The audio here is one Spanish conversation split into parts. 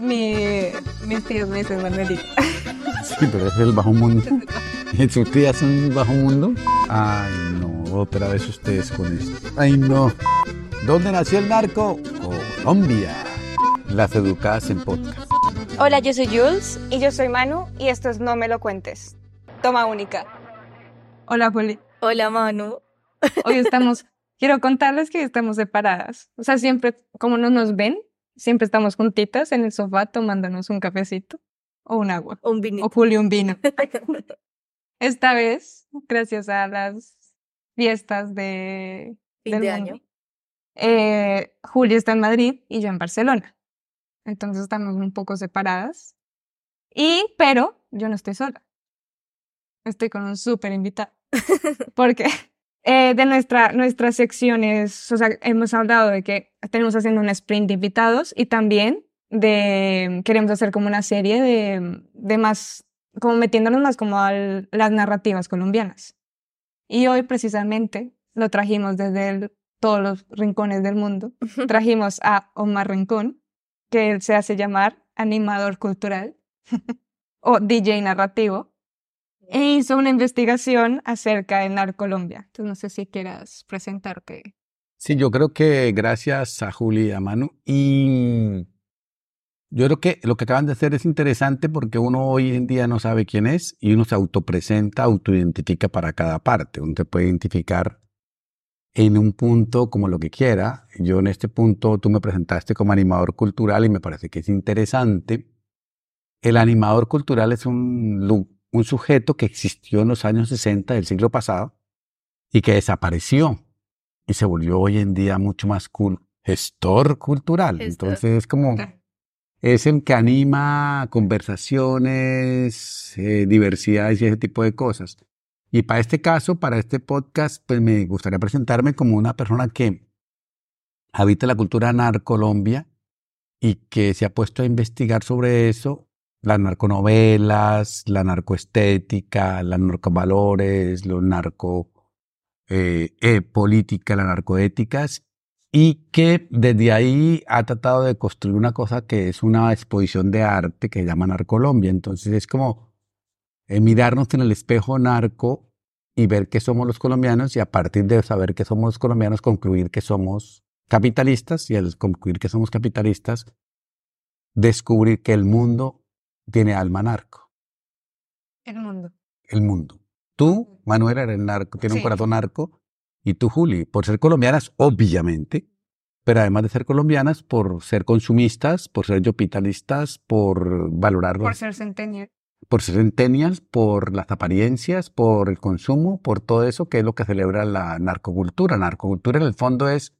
Mi, mis tíos me dicen Manuelita. Sí, pero es el bajo mundo. ¿Y sus tías son bajo mundo? Ay, no, otra vez ustedes con esto. Ay, no. ¿Dónde nació el narco? Colombia. Las educadas en podcast. Hola, yo soy Jules. Y yo soy Manu y esto es No Me Lo Cuentes. Toma única. Hola, Poli. Hola, Manu. Hoy estamos, quiero contarles que estamos separadas. O sea, siempre, como no nos ven, siempre estamos juntitas en el sofá tomándonos un cafecito o un agua. Un vinito. O Julio un vino. Esta vez, gracias a las fiestas de, Fin del de mundo, año. eh, Julia está en Madrid y yo en Barcelona. Entonces estamos un poco separadas. Y, pero yo no estoy sola. Estoy con un súper invitado. Porque eh, de nuestra, nuestras secciones, o sea, hemos hablado de que tenemos haciendo un sprint de invitados y también de, queremos hacer como una serie de, de más, como metiéndonos más como a las narrativas colombianas. Y hoy precisamente lo trajimos desde el- todos los rincones del mundo. Trajimos a Omar Rincón, que él se hace llamar animador cultural o DJ narrativo, e hizo una investigación acerca de Narcolombia. Entonces no sé si quieras presentarte. Sí, yo creo que gracias a Juli y a Manu. Y yo creo que lo que acaban de hacer es interesante porque uno hoy en día no sabe quién es y uno se autopresenta, autoidentifica para cada parte. Uno te puede identificar en un punto como lo que quiera. Yo en este punto tú me presentaste como animador cultural y me parece que es interesante. El animador cultural es un, un sujeto que existió en los años 60 del siglo pasado y que desapareció y se volvió hoy en día mucho más cool. Gestor cultural. Gestor. Entonces es como, es el que anima conversaciones, eh, diversidades y ese tipo de cosas. Y para este caso, para este podcast, pues me gustaría presentarme como una persona que habita la cultura narcolombia y que se ha puesto a investigar sobre eso, las narconovelas, la narcoestética, los narcovalores, los narco eh, eh, política, las narcoéticas, y que desde ahí ha tratado de construir una cosa que es una exposición de arte que se llama Narcolombia. Entonces es como eh, mirarnos en el espejo narco y ver que somos los colombianos y a partir de saber que somos los colombianos concluir que somos capitalistas y al concluir que somos capitalistas descubrir que el mundo tiene alma narco, El mundo. el mundo. Tú, Manuel, eres narco, tienes un corazón narco y tú, Juli, por ser colombianas, obviamente, pero además de ser colombianas, por ser consumistas, por ser capitalistas, por valorar Por ser centennial. por ser centennials, por las apariencias, por el consumo, por todo eso que es lo que celebra la narcocultura. Narcocultura en el fondo es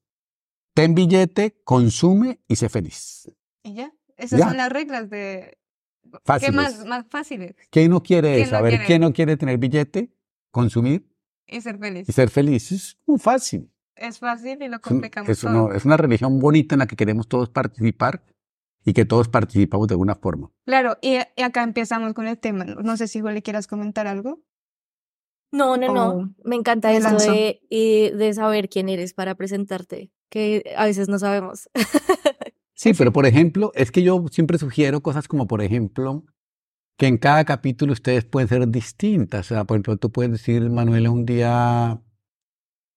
ten billete, consume y sé feliz. Y ya. Esas Ya. son las reglas de... ¿Qué Fáciles. más, más fáciles? ¿Quién no quiere ¿Quién eso? no A ver, quiere? ¿quién no quiere tener billete, consumir Y ser feliz. y ser feliz? Es muy fácil. Es fácil y lo Es, complicamos es todo. uno- es una religión bonita en la que queremos todos participar y que todos participamos de alguna forma. Claro, y, y acá empezamos con el tema. No sé si igual le quieras comentar algo. No, no, no. Oh, Me encanta lanzó. de, y de saber quién eres para presentarte, que a veces no sabemos. Sí, pero por ejemplo, es que yo siempre sugiero cosas como, por ejemplo, que en cada capítulo ustedes pueden ser distintas. O sea, por ejemplo, tú puedes decir, Manuela, un día,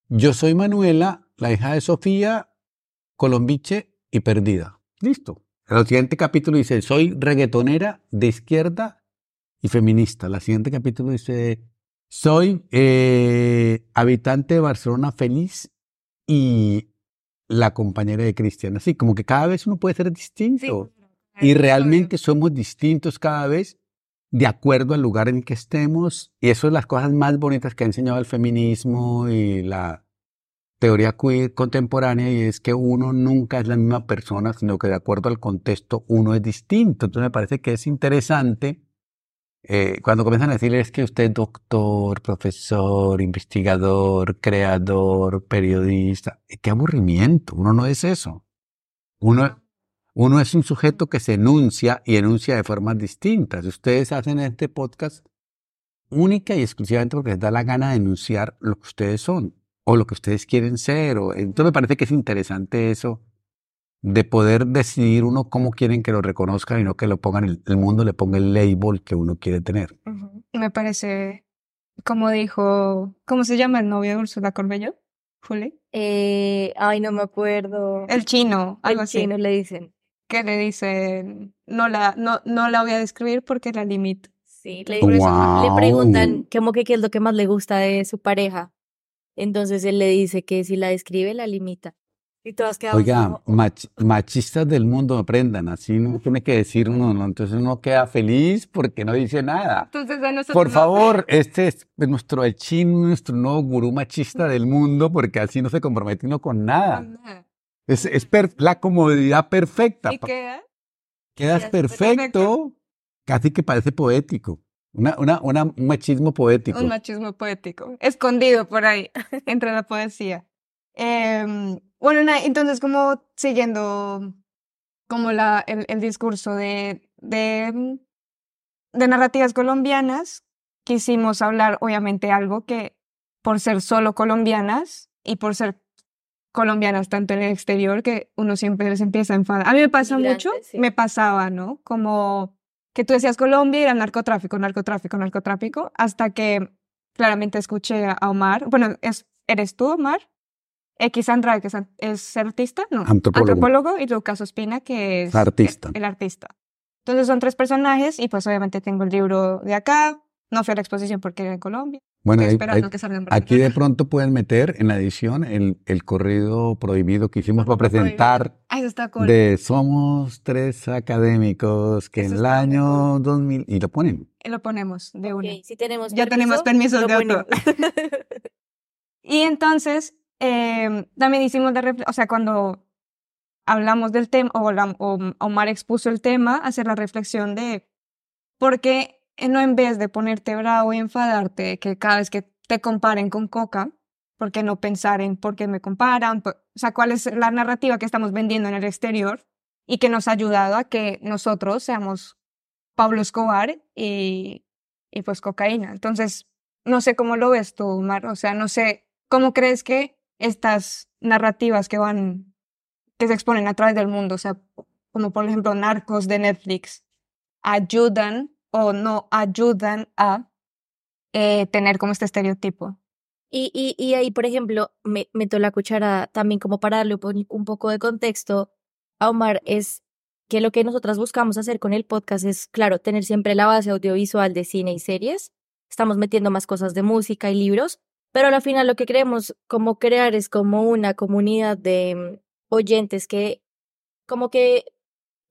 yo soy Manuela, la hija de Sofía, colombiche y perdida. Listo. El siguiente capítulo dice, soy reggaetonera de izquierda y feminista. El siguiente capítulo dice, soy eh, habitante de Barcelona feliz y la compañera de Cristian. Así como que cada vez uno puede ser distinto. Y realmente somos distintos cada vez de acuerdo al lugar en que estemos. Y eso es las cosas más bonitas que ha enseñado el feminismo y la teoría queer contemporánea, y es que uno nunca es la misma persona, sino que de acuerdo al contexto uno es distinto. Entonces me parece que es interesante eh, cuando comienzan a decirle es que usted es doctor, profesor, investigador, creador, periodista. ¡Qué aburrimiento! Uno no es eso. Uno, uno es un sujeto que se enuncia y enuncia de formas distintas. Ustedes hacen este podcast única y exclusivamente porque les da la gana de enunciar lo que ustedes son o lo que ustedes quieren ser. O, entonces me parece que es interesante eso de poder decidir uno cómo quieren que lo reconozcan y no que lo pongan, el, el mundo le ponga el label que uno quiere tener. Me parece, como dijo, ¿cómo se llama el novio de Úrsula Corbello? Juli. Eh, ay, no me acuerdo. El chino, algo El así. chino le dicen. Que le dice, no la, no, no la voy a describir porque la limito. Sí, le, eso- le Wow. preguntan como que qué es lo que más le gusta de su pareja. Entonces él le dice que si la describe, la limita. Y todas quedamos Oiga, como, mach- machistas del mundo aprendan, así no tiene que decir uno, ¿no? Entonces uno queda feliz porque no dice nada. Entonces a nosotros Por no- favor, este es nuestro el chin, nuestro nuevo gurú machista del mundo, porque así no se compromete uno con nada. Es, es per- la comodidad perfecta. ¿Y queda? Quedas quedas perfecto, perfecto. casi que parece poético. Una, una, una- un machismo poético. Un machismo poético, escondido por ahí, entre la poesía. Em, bueno, na- entonces como siguiendo como la, el, el discurso de, de, mm, de narrativas colombianas, quisimos hablar obviamente algo que por ser solo colombianas y por ser colombianas tanto en el exterior que uno siempre les empieza a enfadar. A mí me pasa mucho, sí. me pasaba, ¿no? Como que tú decías Colombia y era narcotráfico, narcotráfico, narcotráfico, hasta que claramente escuché a Omar. Bueno, es, ¿eres tú, Omar? X Andrade, que es, artista, no, Antropólogo. y Lucas Ospina, que es Artista. El, el artista. Entonces son tres personajes y pues obviamente tengo el libro de acá. No fui a la exposición porque era en Colombia. Bueno, esperando ahí- que salga en aquí de pronto pueden meter en la edición el, el corrido prohibido que hicimos para presentar Ah, eso está cool. de Somos tres académicos que Eso en el año 2000 y lo ponen. Y lo ponemos de una. ok, si tenemos Ya tenemos permisos de autor. ponemos. Y entonces, em, también hicimos de o sea, cuando hablamos del tema, o, o Omar expuso el tema, hacer la reflexión de por qué no en vez de ponerte bravo y enfadarte, que cada vez que te comparen con Coca, ¿por qué no pensar en por qué me comparan? Por- o sea, cuál es la narrativa que estamos vendiendo en el exterior y que nos ha ayudado a que nosotros seamos Pablo Escobar y, y pues cocaína. Entonces, no sé cómo lo ves tú, Omar. O sea, no sé, ¿cómo crees que estas narrativas que van, que se exponen a través del mundo, o sea, como por ejemplo Narcos de Netflix, ayudan o no ayudan a eh, tener como este estereotipo? Y, y, y ahí, por ejemplo, me meto la cuchara también como para darle un po- un poco de contexto a Omar, es que lo que nosotras buscamos hacer con el podcast es, claro, tener siempre la base audiovisual de cine y series. Estamos metiendo más cosas de música y libros, pero al final lo que queremos como crear es como una comunidad de mm, oyentes que como que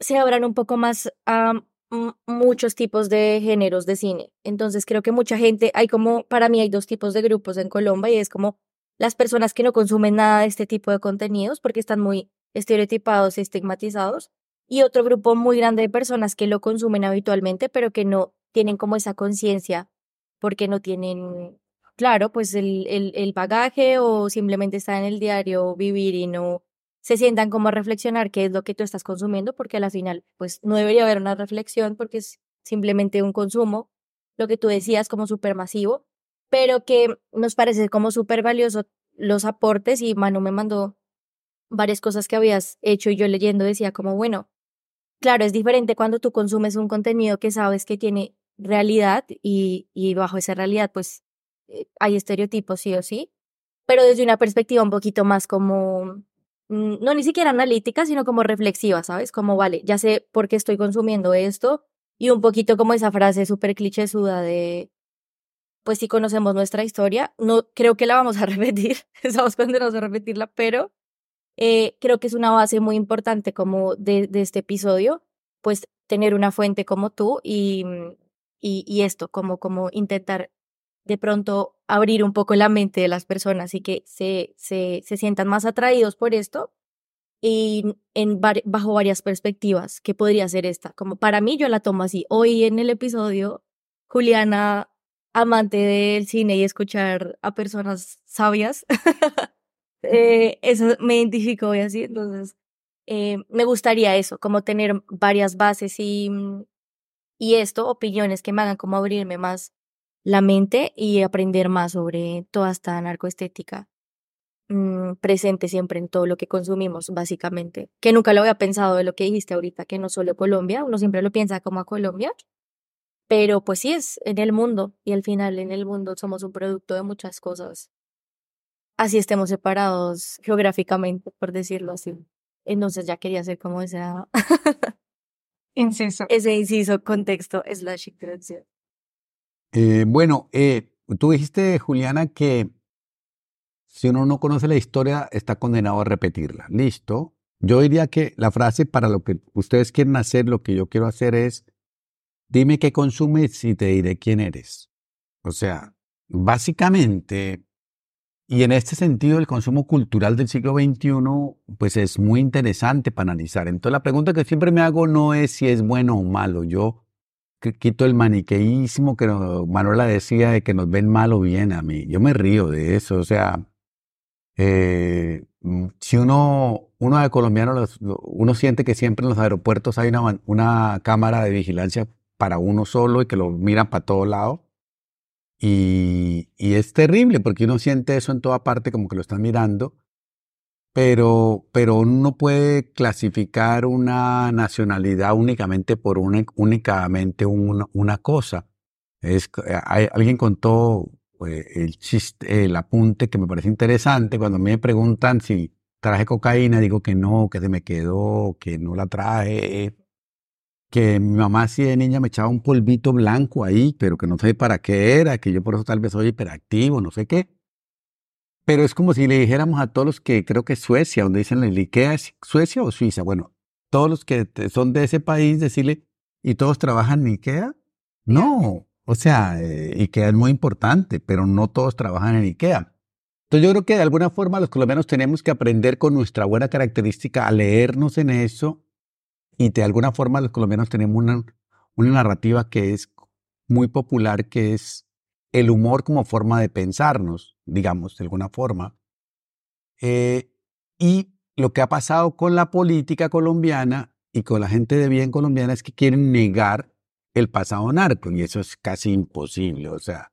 se abran un poco más a mm, muchos tipos de géneros de cine. Entonces creo que mucha gente, hay como, para mí hay dos tipos de grupos en Colombia y es como las personas que no consumen nada de este tipo de contenidos porque están muy estereotipados y estigmatizados y otro grupo muy grande de personas que lo consumen habitualmente pero que no tienen como esa conciencia porque no tienen, claro, pues el, el, el bagaje o simplemente están en el diario vivir y no se sientan como a reflexionar qué es lo que tú estás consumiendo, porque al final, pues no debería haber una reflexión porque es simplemente un consumo, lo que tú decías como súper masivo, pero que nos parece como súper valioso los aportes y Manu me mandó varias cosas que habías hecho y yo leyendo decía como, bueno, claro, es diferente cuando tú consumes un contenido que sabes que tiene realidad y, y bajo esa realidad pues hay estereotipos sí o sí, pero desde una perspectiva un poquito más como mm, no ni siquiera analítica, sino como reflexiva, ¿sabes? Como, vale, ya sé por qué estoy consumiendo esto y un poquito como esa frase súper clichésuda de, pues si conocemos nuestra historia, no creo que la vamos a repetir, estamos condenados a repetirla, pero eh, creo que es una base muy importante como de, de este episodio, pues tener una fuente como tú y, y, y esto, como, como intentar de pronto abrir un poco la mente de las personas y que se, se, se sientan más atraídos por esto y en bajo varias perspectivas, que podría ser esta. Como para mí yo la tomo así. Hoy en el episodio, Juliana, amante del cine y escuchar a personas sabias, eh, eso me identificó y así. Entonces, eh, me gustaría eso, como tener varias bases y, mm, y esto, opiniones que me hagan como abrirme más la mente y aprender más sobre toda esta narcoestética. mm, presente siempre en todo lo que consumimos, básicamente. Que nunca lo había pensado de lo que dijiste ahorita, que no solo Colombia, uno siempre lo piensa como a Colombia, pero pues sí es en el mundo y al final en el mundo somos un producto de muchas cosas. Así estemos separados geográficamente, por decirlo así. Entonces ya quería hacer como esa, Inciso. ese inciso, contexto, slash introducción. Eh, bueno, eh, tú dijiste, Juliana, que si uno no conoce la historia, está condenado a repetirla. Listo. Yo diría que la frase para lo que ustedes quieren hacer, lo que yo quiero hacer es, dime qué consumes y te diré quién eres. O sea, básicamente, y en este sentido, el consumo cultural del siglo XXI, pues es muy interesante para analizar. Entonces, la pregunta que siempre me hago no es si es bueno o malo. Yo quito el maniqueísmo que no- Manuela decía de que nos ven mal o bien a mí. Yo me río de eso. O sea, eh, mm, si uno, uno de colombiano, uno siente que siempre en los aeropuertos hay una, una cámara de vigilancia para uno solo y que lo miran para todos lados. Y, y es terrible porque uno siente eso en toda parte como que lo están mirando, pero, pero uno no puede clasificar una nacionalidad únicamente por una, únicamente una, cosa. Es, alguien contó eh, el chiste, el apunte que me parece interesante. Cuando me preguntan si traje cocaína, digo que no, que se me quedó, que no la traje, que mi mamá si de niña me echaba un polvito blanco ahí, pero que no sé para qué era, que yo por eso tal vez soy hiperactivo, no sé qué. Pero es como si le dijéramos a todos los que creo que Suecia, donde dicen el IKEA, ¿es Suecia o Suiza? Bueno, todos los que son de ese país, decirle, ¿y todos trabajan en IKEA? No, o sea, eh, IKEA es muy importante, pero no todos trabajan en IKEA. Entonces yo creo que de alguna forma los colombianos tenemos que aprender con nuestra buena característica a leernos en eso y de alguna forma los colombianos tenemos una, una narrativa que es muy popular, que es el humor como forma de pensarnos, digamos, de alguna forma. Eh, y lo que ha pasado con la política colombiana y con la gente de bien colombiana es que quieren negar el pasado narco y eso es casi imposible. O sea,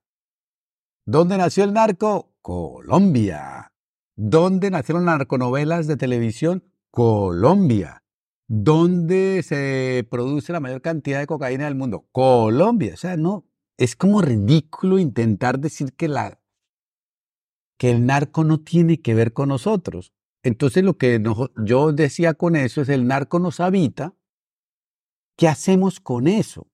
¿dónde nació el narco? Colombia. ¿Dónde nacieron las narconovelas de televisión? Colombia. ¿Dónde se produce la mayor cantidad de cocaína del mundo? Colombia. O sea, no, es como ridículo intentar decir que, el narco no tiene que ver con nosotros. Entonces lo que yo decía con eso es el narco nos habita. ¿Qué hacemos con eso?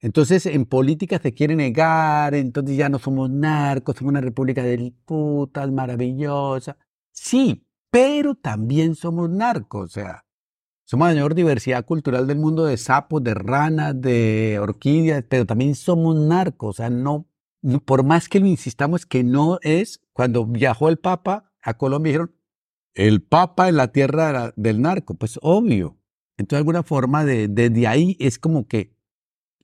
Entonces en política se quiere negar, entonces ya no somos narcos, somos una república de putas maravillosa. Sí, pero también somos narcos, o sea, somos la mayor diversidad cultural del mundo de sapos, de ranas, de orquídeas, pero también somos narcos, o sea, no, por más que lo insistamos que no es, cuando viajó el Papa a Colombia dijeron, el Papa en la tierra del narco, pues obvio. Entonces, de alguna forma, de- desde ahí es como que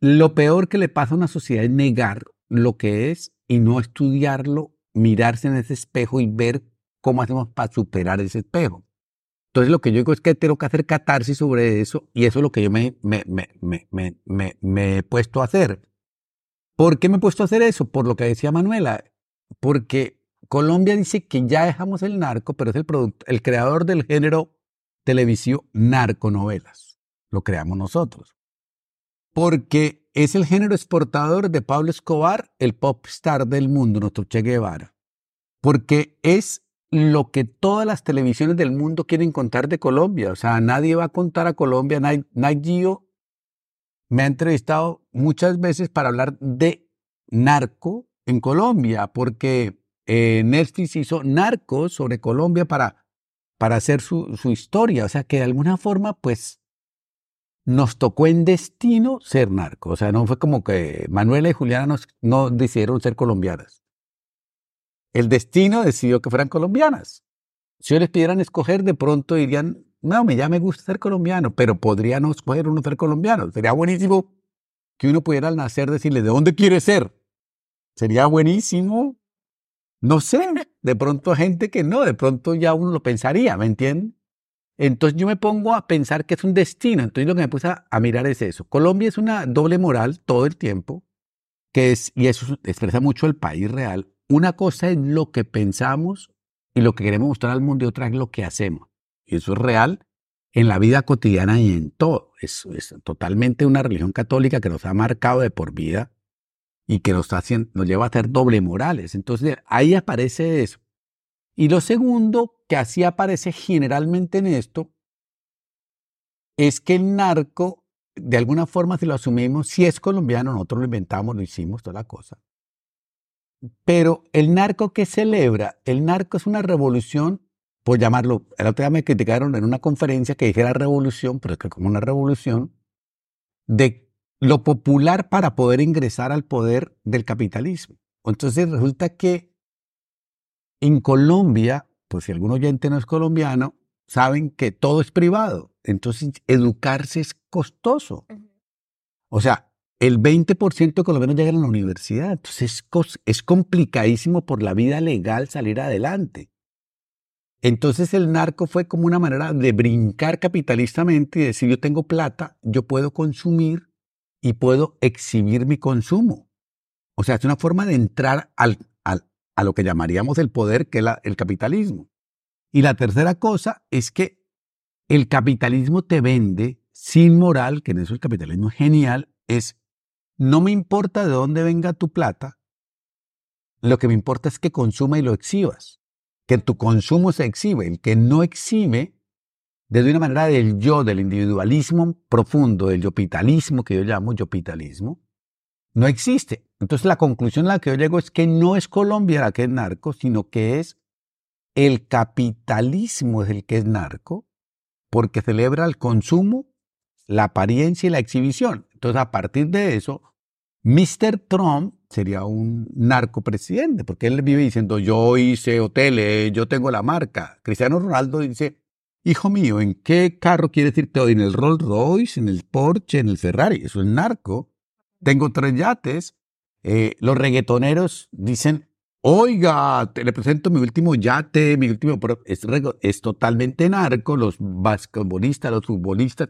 lo peor que le pasa a una sociedad es negar lo que es y no estudiarlo, mirarse en ese espejo y ver cómo hacemos para superar ese espejo. Entonces lo que yo digo es que tengo que hacer catarsis sobre eso y eso es lo que yo me, me, me, me, he puesto a hacer. ¿Por qué me he puesto a hacer eso? Por lo que decía Manuela. Porque Colombia dice que ya dejamos el narco, pero es el, producto, el creador del género televisivo narconovelas. Lo creamos nosotros porque es el género exportador de Pablo Escobar, el pop star del mundo, nuestro Che Guevara. Porque es lo que todas las televisiones del mundo quieren contar de Colombia. O sea, nadie va a contar a Colombia. Night, Night Geo me ha entrevistado muchas veces para hablar de narco en Colombia, porque eh, Netflix hizo narcos sobre Colombia para, para hacer su, su historia. O sea, que de alguna forma, pues, nos tocó en destino ser narcos. O sea, no fue como que Manuela y Juliana nos, no decidieron ser colombianas. El destino decidió que fueran colombianas. Si ellos les pidieran escoger, de pronto dirían, no, me ya me gusta ser colombiano, pero podría no escoger uno ser colombiano. Sería buenísimo que uno pudiera al nacer decirle, ¿de dónde quiere ser? Sería buenísimo. No sé, de pronto gente que no, de pronto ya uno lo pensaría, ¿me entienden? Entonces yo me pongo a pensar que es un destino. Entonces lo que me puse a, a mirar es eso. Colombia es una doble moral todo el tiempo, que es, y eso expresa mucho el país real. Una cosa es lo que pensamos y lo que queremos mostrar al mundo y otra es lo que hacemos. Y eso es real en la vida cotidiana y en todo. Es, totalmente una religión católica que nos ha marcado de por vida y que nos, haciendo, nos lleva a ser doble morales. Entonces ahí aparece eso. Y lo segundo que así aparece generalmente en esto es que el narco, de alguna forma, si lo asumimos, si es colombiano, nosotros lo inventamos, lo hicimos, toda la cosa. Pero el narco que celebra, el narco es una revolución, por llamarlo, el otro día me criticaron en una conferencia que dijera revolución, pero es que como una revolución, de lo popular para poder ingresar al poder del capitalismo. Entonces resulta que en Colombia, pues si algún oyente no es colombiano, saben que todo es privado. Entonces educarse es costoso. O sea, el 20% de colombianos llegan a la universidad. Entonces es, es complicadísimo por la vida legal salir adelante. Entonces el narco fue como una manera de brincar capitalistamente y decir yo tengo plata, yo puedo consumir y puedo exhibir mi consumo. O sea, es una forma de entrar al, al, a lo que llamaríamos el poder, que es el capitalismo. Y la tercera cosa es que el capitalismo te vende sin moral, que en eso el capitalismo es genial, es no me importa de dónde venga tu plata, lo que me importa es que consuma y lo exhibas, que tu consumo se exhibe. El que no exhibe, desde una manera del yo, del individualismo profundo, del yopitalismo, que yo llamo yopitalismo, no existe. Entonces la conclusión a la que yo llego es que no es Colombia la que es narco, sino que es el capitalismo el que es narco, porque celebra el consumo, la apariencia y la exhibición. Entonces a partir de eso, Mr. Trump sería un narcopresidente, porque él vive diciendo, yo hice hoteles, yo tengo la marca. Cristiano Ronaldo dice, hijo mío, ¿en qué carro quieres irte hoy? ¿En el Rolls Royce, en el Porsche, en el Ferrari? Eso es narco. Tengo tres yates. Eh, los reggaetoneros dicen, oiga, te le presento mi último yate, mi último... Es, es totalmente narco. Los basquetbolistas, los futbolistas,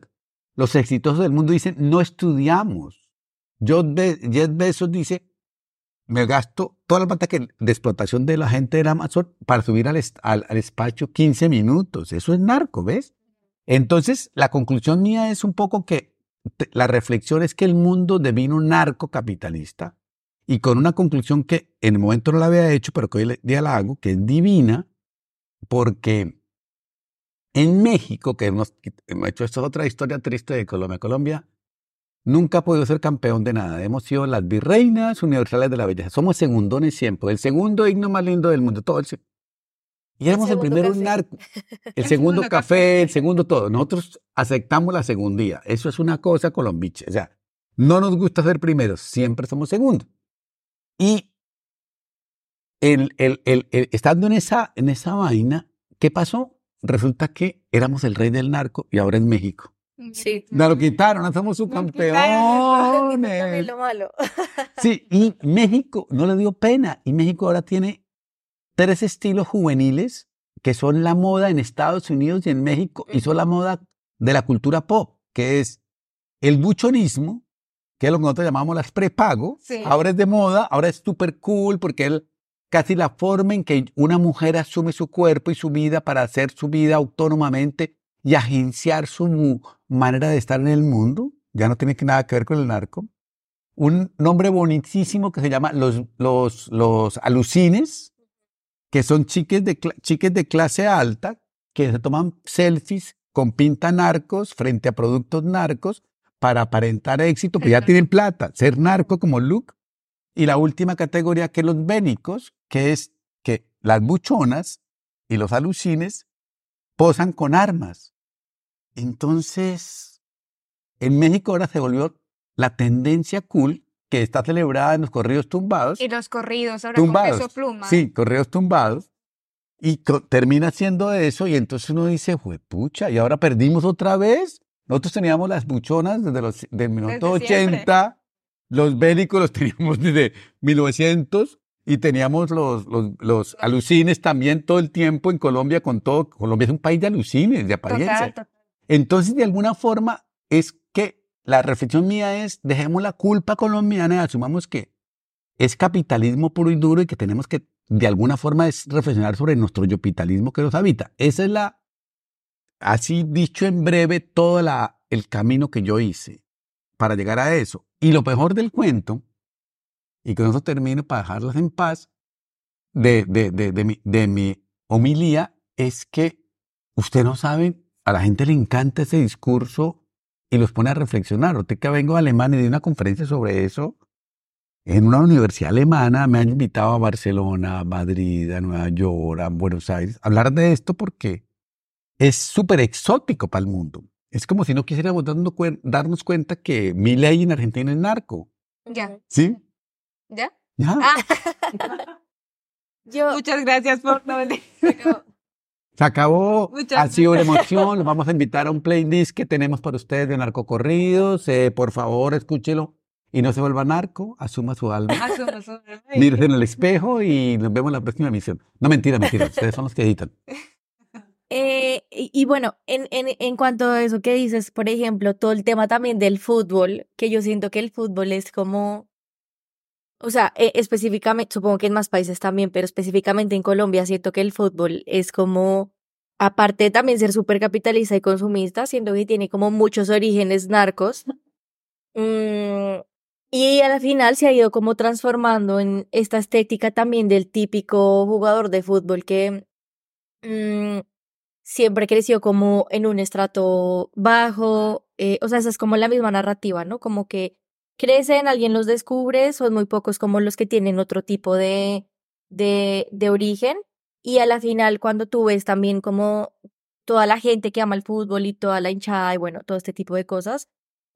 los exitosos del mundo dicen, no estudiamos. Jeff Bezos dice, me gasto toda la plata que, de explotación de la gente del Amazon para subir al, al, despacho 15 minutos. Eso es narco, ¿ves? Entonces, la conclusión mía es un poco que la reflexión es que el mundo devino narco capitalista y con una conclusión que en el momento no la había hecho, pero que hoy día la hago, que es divina, porque en México, que hemos, hemos hecho, esto es otra historia triste de Colombia, Colombia nunca ha podido ser campeón de nada. Hemos sido las virreinas universales de la belleza. Somos segundones siempre. El segundo himno más lindo del mundo. Todo el, y éramos el, primero narco. El, segundo café, el segundo todo. Nosotros aceptamos la segundía. Eso es una cosa colombiche. O sea, no nos gusta ser primeros, siempre somos segundos. Y el, estando en esa, en esa vaina, ¿qué pasó? Resulta que éramos el rey del narco y ahora es México. Sí. Nos lo quitaron, no somos subcampeones. lo malo. Sí, y México no le dio pena. Y México ahora tiene tres estilos juveniles que son la moda en Estados Unidos y en México y son la moda de la cultura pop, que es el buchonismo, que es lo que nosotros llamamos las prepago. Ahora es de moda, ahora es súper cool porque es casi la forma en que una mujer asume su cuerpo y su vida para hacer su vida autónomamente y agenciar su manera de estar en el mundo, ya no tiene nada que ver con el narco. Un nombre bonitísimo que se llama los, los, los alucines, que son chiques de, chiques de clase alta que se toman selfies con pinta narcos frente a productos narcos para aparentar éxito, que ya tienen plata, ser narco como look. Y la última categoría que los bénicos, que es que las buchonas y los alucines posan con armas. Entonces, en México ahora se volvió la tendencia cool que está celebrada en los corridos tumbados. Y los corridos, ahora tumbados. con peso pluma. Sí, corridos tumbados. Y termina siendo eso y entonces uno dice, pucha, y ahora perdimos otra vez. Nosotros teníamos las buchonas desde los del minuto 80, los bélicos los teníamos desde 1900 y teníamos los, los, los, alucines también todo el tiempo en Colombia con todo. Colombia es un país de alucines, de apariencia. Entonces, de alguna forma, es que la reflexión mía es, dejemos la culpa colombiana y asumamos que es capitalismo puro y duro y que tenemos que de alguna forma es reflexionar sobre nuestro yopitalismo que nos habita. Esa es la, así dicho en breve, todo el camino que yo hice para llegar a eso. Y lo mejor del cuento, y con eso termino para dejarlas en paz, de, de, de, de, mi, de mi homilía, es que usted no sabe, a la gente le encanta ese discurso y los pone a reflexionar. Que vengo a Alemania y di una conferencia sobre eso, en una universidad alemana me han invitado a Barcelona, a Madrid, a Nueva York, a Buenos Aires, a hablar de esto porque es súper exótico para el mundo. Es como si no quisiéramos darnos cuenta que mi ley en Argentina es narco. Ya. ¿Sí? ¿Ya? Ya. Ah. Yo, Muchas gracias por no Se acabó. Muchas ha sido una emoción. Los vamos a invitar a un playlist que tenemos para ustedes de narcocorridos. Eh, por favor, escúchelo y no se vuelva narco. Asuma su alma. Asumo, asumo. Mírese en el espejo y nos vemos en la próxima emisión. No, mentira, mentira. Ustedes son los que editan. Eh, y, y bueno, en, en, en cuanto a eso que dices, por ejemplo, todo el tema también del fútbol, que yo siento que el fútbol es como, o sea, eh, específicamente, supongo que en más países también, pero específicamente en Colombia siento que el fútbol es como, aparte de también ser súper capitalista y consumista, siento que tiene como muchos orígenes narcos. Mm, y a la final se ha ido como transformando en esta estética también del típico jugador de fútbol que mm, siempre creció como en un estrato bajo, eh, o sea, esa es como la misma narrativa, ¿no? Como que crecen, alguien los descubre, son muy pocos como los que tienen otro tipo de, de, de origen, y a la final cuando tú ves también como toda la gente que ama el fútbol y toda la hinchada y bueno, todo este tipo de cosas,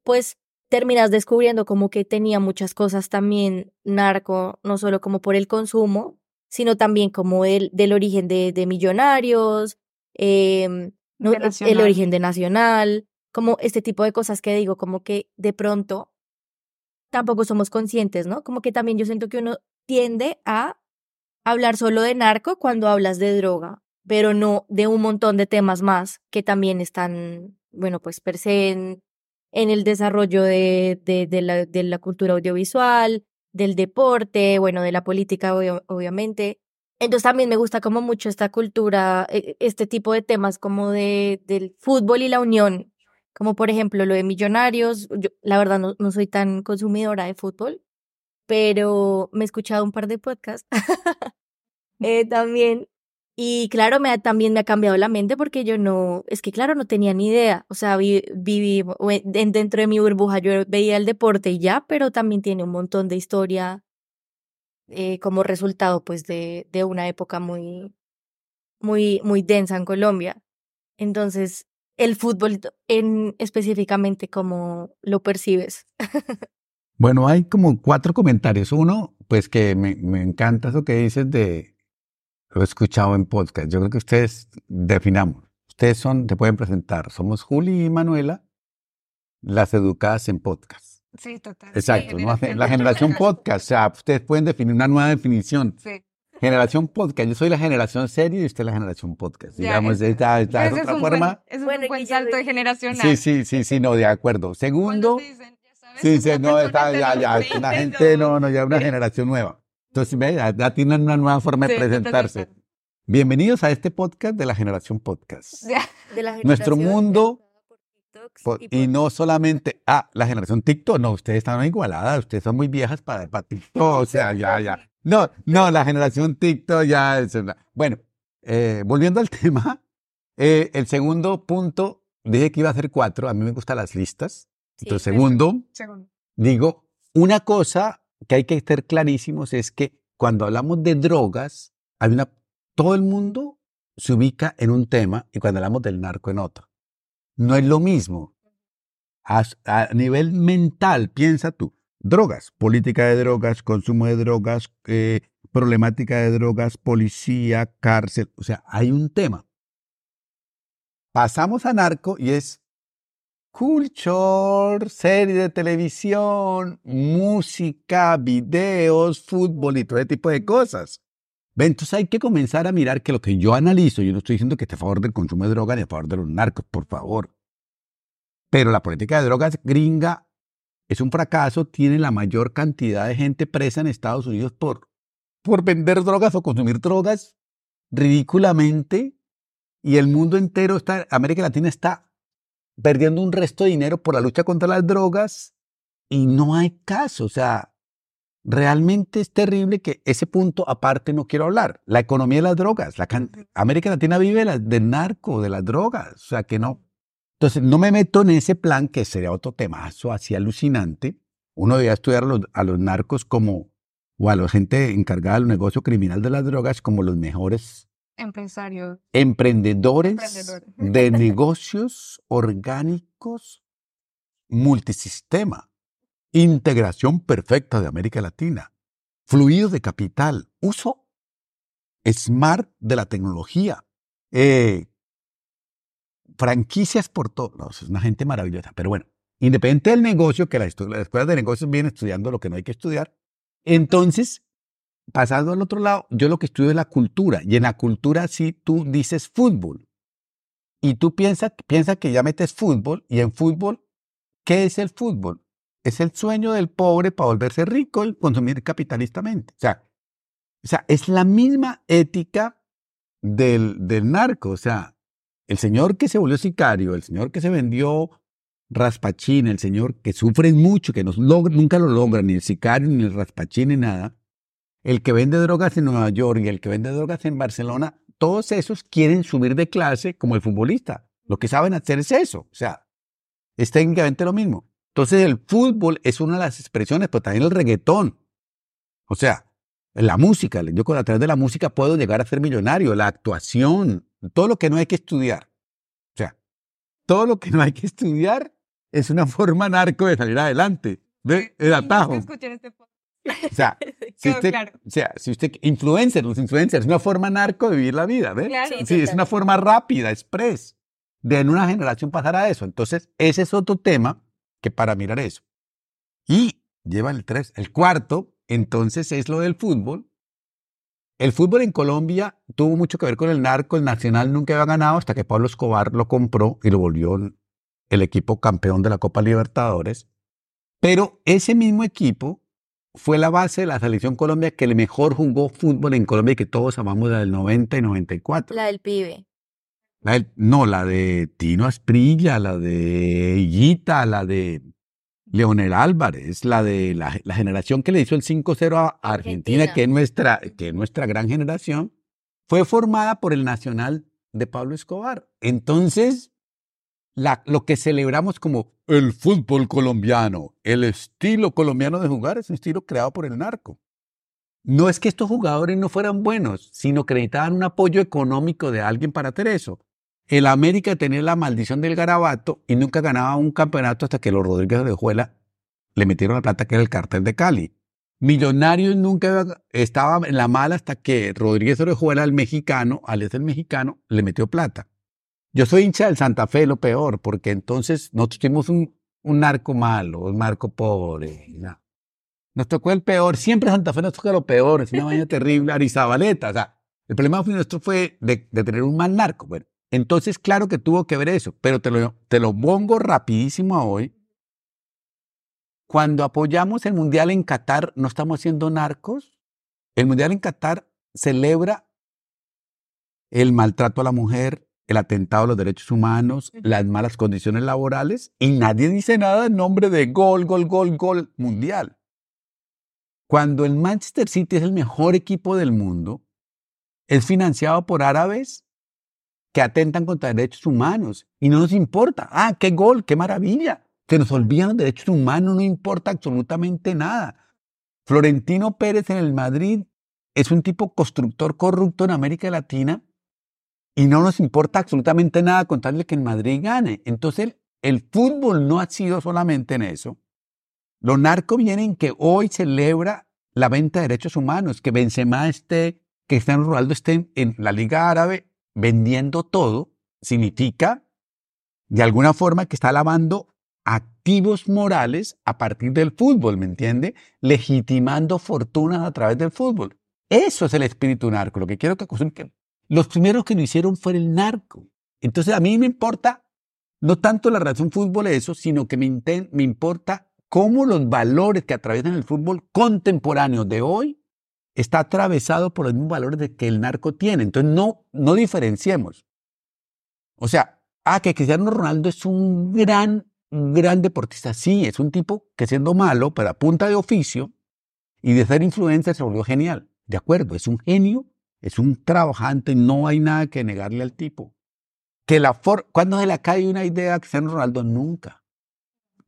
pues terminas descubriendo como que tenía muchas cosas también narco, no solo como por el consumo, sino también como el, del origen de, de millonarios, eh, no, De el- origen de Nacional, como este tipo de cosas que digo, como que de pronto tampoco somos conscientes, ¿no? Como que también yo siento que uno tiende a hablar solo de narco cuando hablas de droga, pero no de un montón de temas más que también están, bueno, pues per se en, el desarrollo de, de, la, de la cultura audiovisual, del deporte, bueno, de la política, obviamente. Entonces también me gusta como mucho esta cultura, eh, este tipo de temas como de, del fútbol y la unión, como por ejemplo lo de Millonarios. Yo, la verdad no, no soy tan consumidora de fútbol, pero me he escuchado un par de podcasts eh, también. Y claro, me ha, también me ha cambiado la mente porque yo no, es que claro, no tenía ni idea. O sea, vi- viví en- dentro de mi burbuja, yo veía el deporte y ya, pero también tiene un montón de historia eh, como resultado pues de, de una época muy, muy, muy densa en Colombia. Entonces, el fútbol en específicamente, ¿cómo lo percibes? Bueno, hay como cuatro comentarios. Uno, pues que me, me encanta eso que dices de, lo he escuchado en podcast. Yo creo que ustedes definamos. Ustedes son, se pueden presentar. Somos Juli y Manuela, las educadas en podcast. Sí, total. Exacto, Sí, ¿no? la generación podcast. O sea, ustedes pueden definir una nueva definición. Sí. Generación podcast. Yo soy la generación serie y usted la generación podcast. Ya, Digamos, esta, esta es Ese otra un forma. Buen, es Bueno, un buen salto de- generacional. Sí, sí, sí, sí, no, de acuerdo. Segundo. Cuando te dicen, ya sabes, Sí, sí, una no, está, ya, ya, 30, la gente no, no, ya una generación nueva. Entonces, ve, ya, ya tienen una nueva forma de Sí, de presentarse. Bienvenidos a este podcast de la generación podcast. De la Nuestro generación mundo, por TikToks Po- y Y no solamente, ah, la generación TikTok, no, ustedes están igualadas, ustedes son muy viejas para, para TikTok, o sea, ya, ya. No, no, la generación TikTok ya es una- Bueno, eh, volviendo al tema, eh, el segundo punto, dije que iba a hacer cuatro, a mí me gustan las listas. Sí, Entonces, segundo, Segundo. Digo, una cosa que hay que estar clarísimos es que cuando hablamos de drogas, hay una, todo el mundo se ubica en un tema y cuando hablamos del narco en otro. No es lo mismo. A, a nivel mental, piensa tú, drogas, política de drogas, consumo de drogas, eh, problemática de drogas, policía, cárcel, o sea, hay un tema. Pasamos a narco y es culture, serie de televisión, música, videos, fútbol y todo ese tipo de cosas. Entonces hay que comenzar a mirar que lo que yo analizo, yo no estoy diciendo que esté a favor del consumo de drogas ni a favor de los narcos, por favor. Pero la política de drogas gringa es un fracaso, tiene la mayor cantidad de gente presa en Estados Unidos por por vender drogas o consumir drogas ridículamente y el mundo entero está, América Latina está perdiendo un resto de dinero por la lucha contra las drogas y no hay caso. O sea, realmente es terrible que ese punto aparte no quiero hablar. La economía de las drogas. La América Latina vive del narco, de las drogas. O sea, que no. Entonces, no me meto en ese plan que sería otro temazo así alucinante. Uno debería estudiar a los, a los narcos como, o a la gente encargada del negocio criminal de las drogas como los mejores Empresarios. Emprendedores, de negocios orgánicos multisistema. Integración perfecta de América Latina. Fluido de capital. Uso smart de la tecnología. Eh, franquicias por todos. Es una gente maravillosa. Pero bueno, independiente del negocio, que la, la escuela de negocios viene estudiando lo que no hay que estudiar, entonces pasando al otro lado, yo lo que estudio es la cultura. Y en la cultura sí tú dices fútbol. Y tú piensas piensa que ya metes fútbol. Y en fútbol, ¿qué es el fútbol? Es el sueño del pobre para volverse rico y consumir capitalistamente. O sea, o sea es la misma ética del, del narco. O sea, el señor que se volvió sicario, el señor que se vendió raspachín, el señor que sufre mucho, que no, nunca lo logra, ni el sicario, ni el raspachín, ni nada el que vende drogas en Nueva York y el que vende drogas en Barcelona, todos esos quieren subir de clase como el futbolista. Lo que saben hacer es eso. O sea, es técnicamente lo mismo. Entonces el fútbol es una de las expresiones, pero también el reggaetón. O sea, la música. Yo a través de la música puedo llegar a ser millonario, la actuación, todo lo que no hay que estudiar. O sea, todo lo que no hay que estudiar es una forma narco de salir adelante. ¿Ve? El atajo. O sea, si usted, o sea, si usted, influencer, los influencers, es una forma narco de vivir la vida, ¿ves? sí, es una forma rápida, express, de en una generación pasar a eso. Entonces, ese es otro tema que para mirar eso. Y lleva el tres, el cuarto, entonces es lo del fútbol. El fútbol en Colombia tuvo mucho que ver con el narco, el Nacional nunca había ganado hasta que Pablo Escobar lo compró y lo volvió el equipo campeón de la Copa Libertadores. Pero ese mismo equipo fue la base de la selección Colombia que el mejor jugó fútbol en Colombia y que todos amamos la del 90 y 94. La del pibe. no, la de Tino Asprilla, la de Higuita, la de Leonel Álvarez, la de la, generación que le hizo el 5-0 a Argentina, que, es nuestra, que es nuestra gran generación, fue formada por el Nacional de Pablo Escobar. Entonces, lo que celebramos como el fútbol colombiano, el estilo colombiano de jugar es un estilo creado por el narco. No es que estos jugadores no fueran buenos, sino que necesitaban un apoyo económico de alguien para hacer eso. El América tenía la maldición del garabato y nunca ganaba un campeonato hasta que los Rodríguez de le metieron la plata que era el cartel de Cali. Millonarios nunca estaba en la mala hasta que Rodríguez Orejuela, el mexicano, alias el mexicano, le metió plata. Yo soy hincha del Santa Fe, lo peor, porque entonces nosotros tuvimos un, un narco malo, un narco pobre. Nos tocó el peor. Siempre Santa Fe nos toca lo peor. Es una vaina terrible. Arizabaleta. O sea, el problema nuestro fue de, de, tener un mal narco. Bueno, entonces, claro que tuvo que ver eso. Pero te lo, te lo pongo rapidísimo a hoy. Cuando apoyamos el Mundial en Qatar, ¿no estamos siendo narcos? El Mundial en Qatar celebra el maltrato a la mujer, el atentado a los derechos humanos, las malas condiciones laborales, y nadie dice nada en nombre de gol, gol, gol, gol mundial. Cuando el Manchester City es el mejor equipo del mundo, es financiado por árabes que atentan contra derechos humanos y no nos importa. Ah, qué gol, qué maravilla. Se nos olvidan los derechos humanos, no importa absolutamente nada. Florentino Pérez en el Madrid es un tipo constructor corrupto en América Latina y no nos importa absolutamente nada contarle que en Madrid gane. Entonces, el, fútbol no ha sido solamente en eso. Lo narco viene en que hoy celebra la venta de derechos humanos, que Benzema esté, que Cristiano Ronaldo esté en la Liga Árabe vendiendo todo, significa de alguna forma que está lavando activos morales a partir del fútbol, ¿me entiende? Legitimando fortunas a través del fútbol. Eso es el espíritu narco. Lo que quiero que los primeros que lo hicieron fue el narco. Entonces a mí me importa no tanto la relación fútbol eso, sino que me, me importa cómo los valores que atraviesan el fútbol contemporáneo de hoy está atravesado por los mismos valores que el narco tiene. Entonces, no, no diferenciemos. O sea, ah, que Cristiano Ronaldo es un gran, gran deportista. Sí, es un tipo que siendo malo, pero a punta de oficio y de ser influencer se volvió genial. De acuerdo, es un genio, es un trabajante, no hay nada que negarle al tipo. Que la for ¿Cuándo se le cae una idea a Cristiano Ronaldo? Nunca.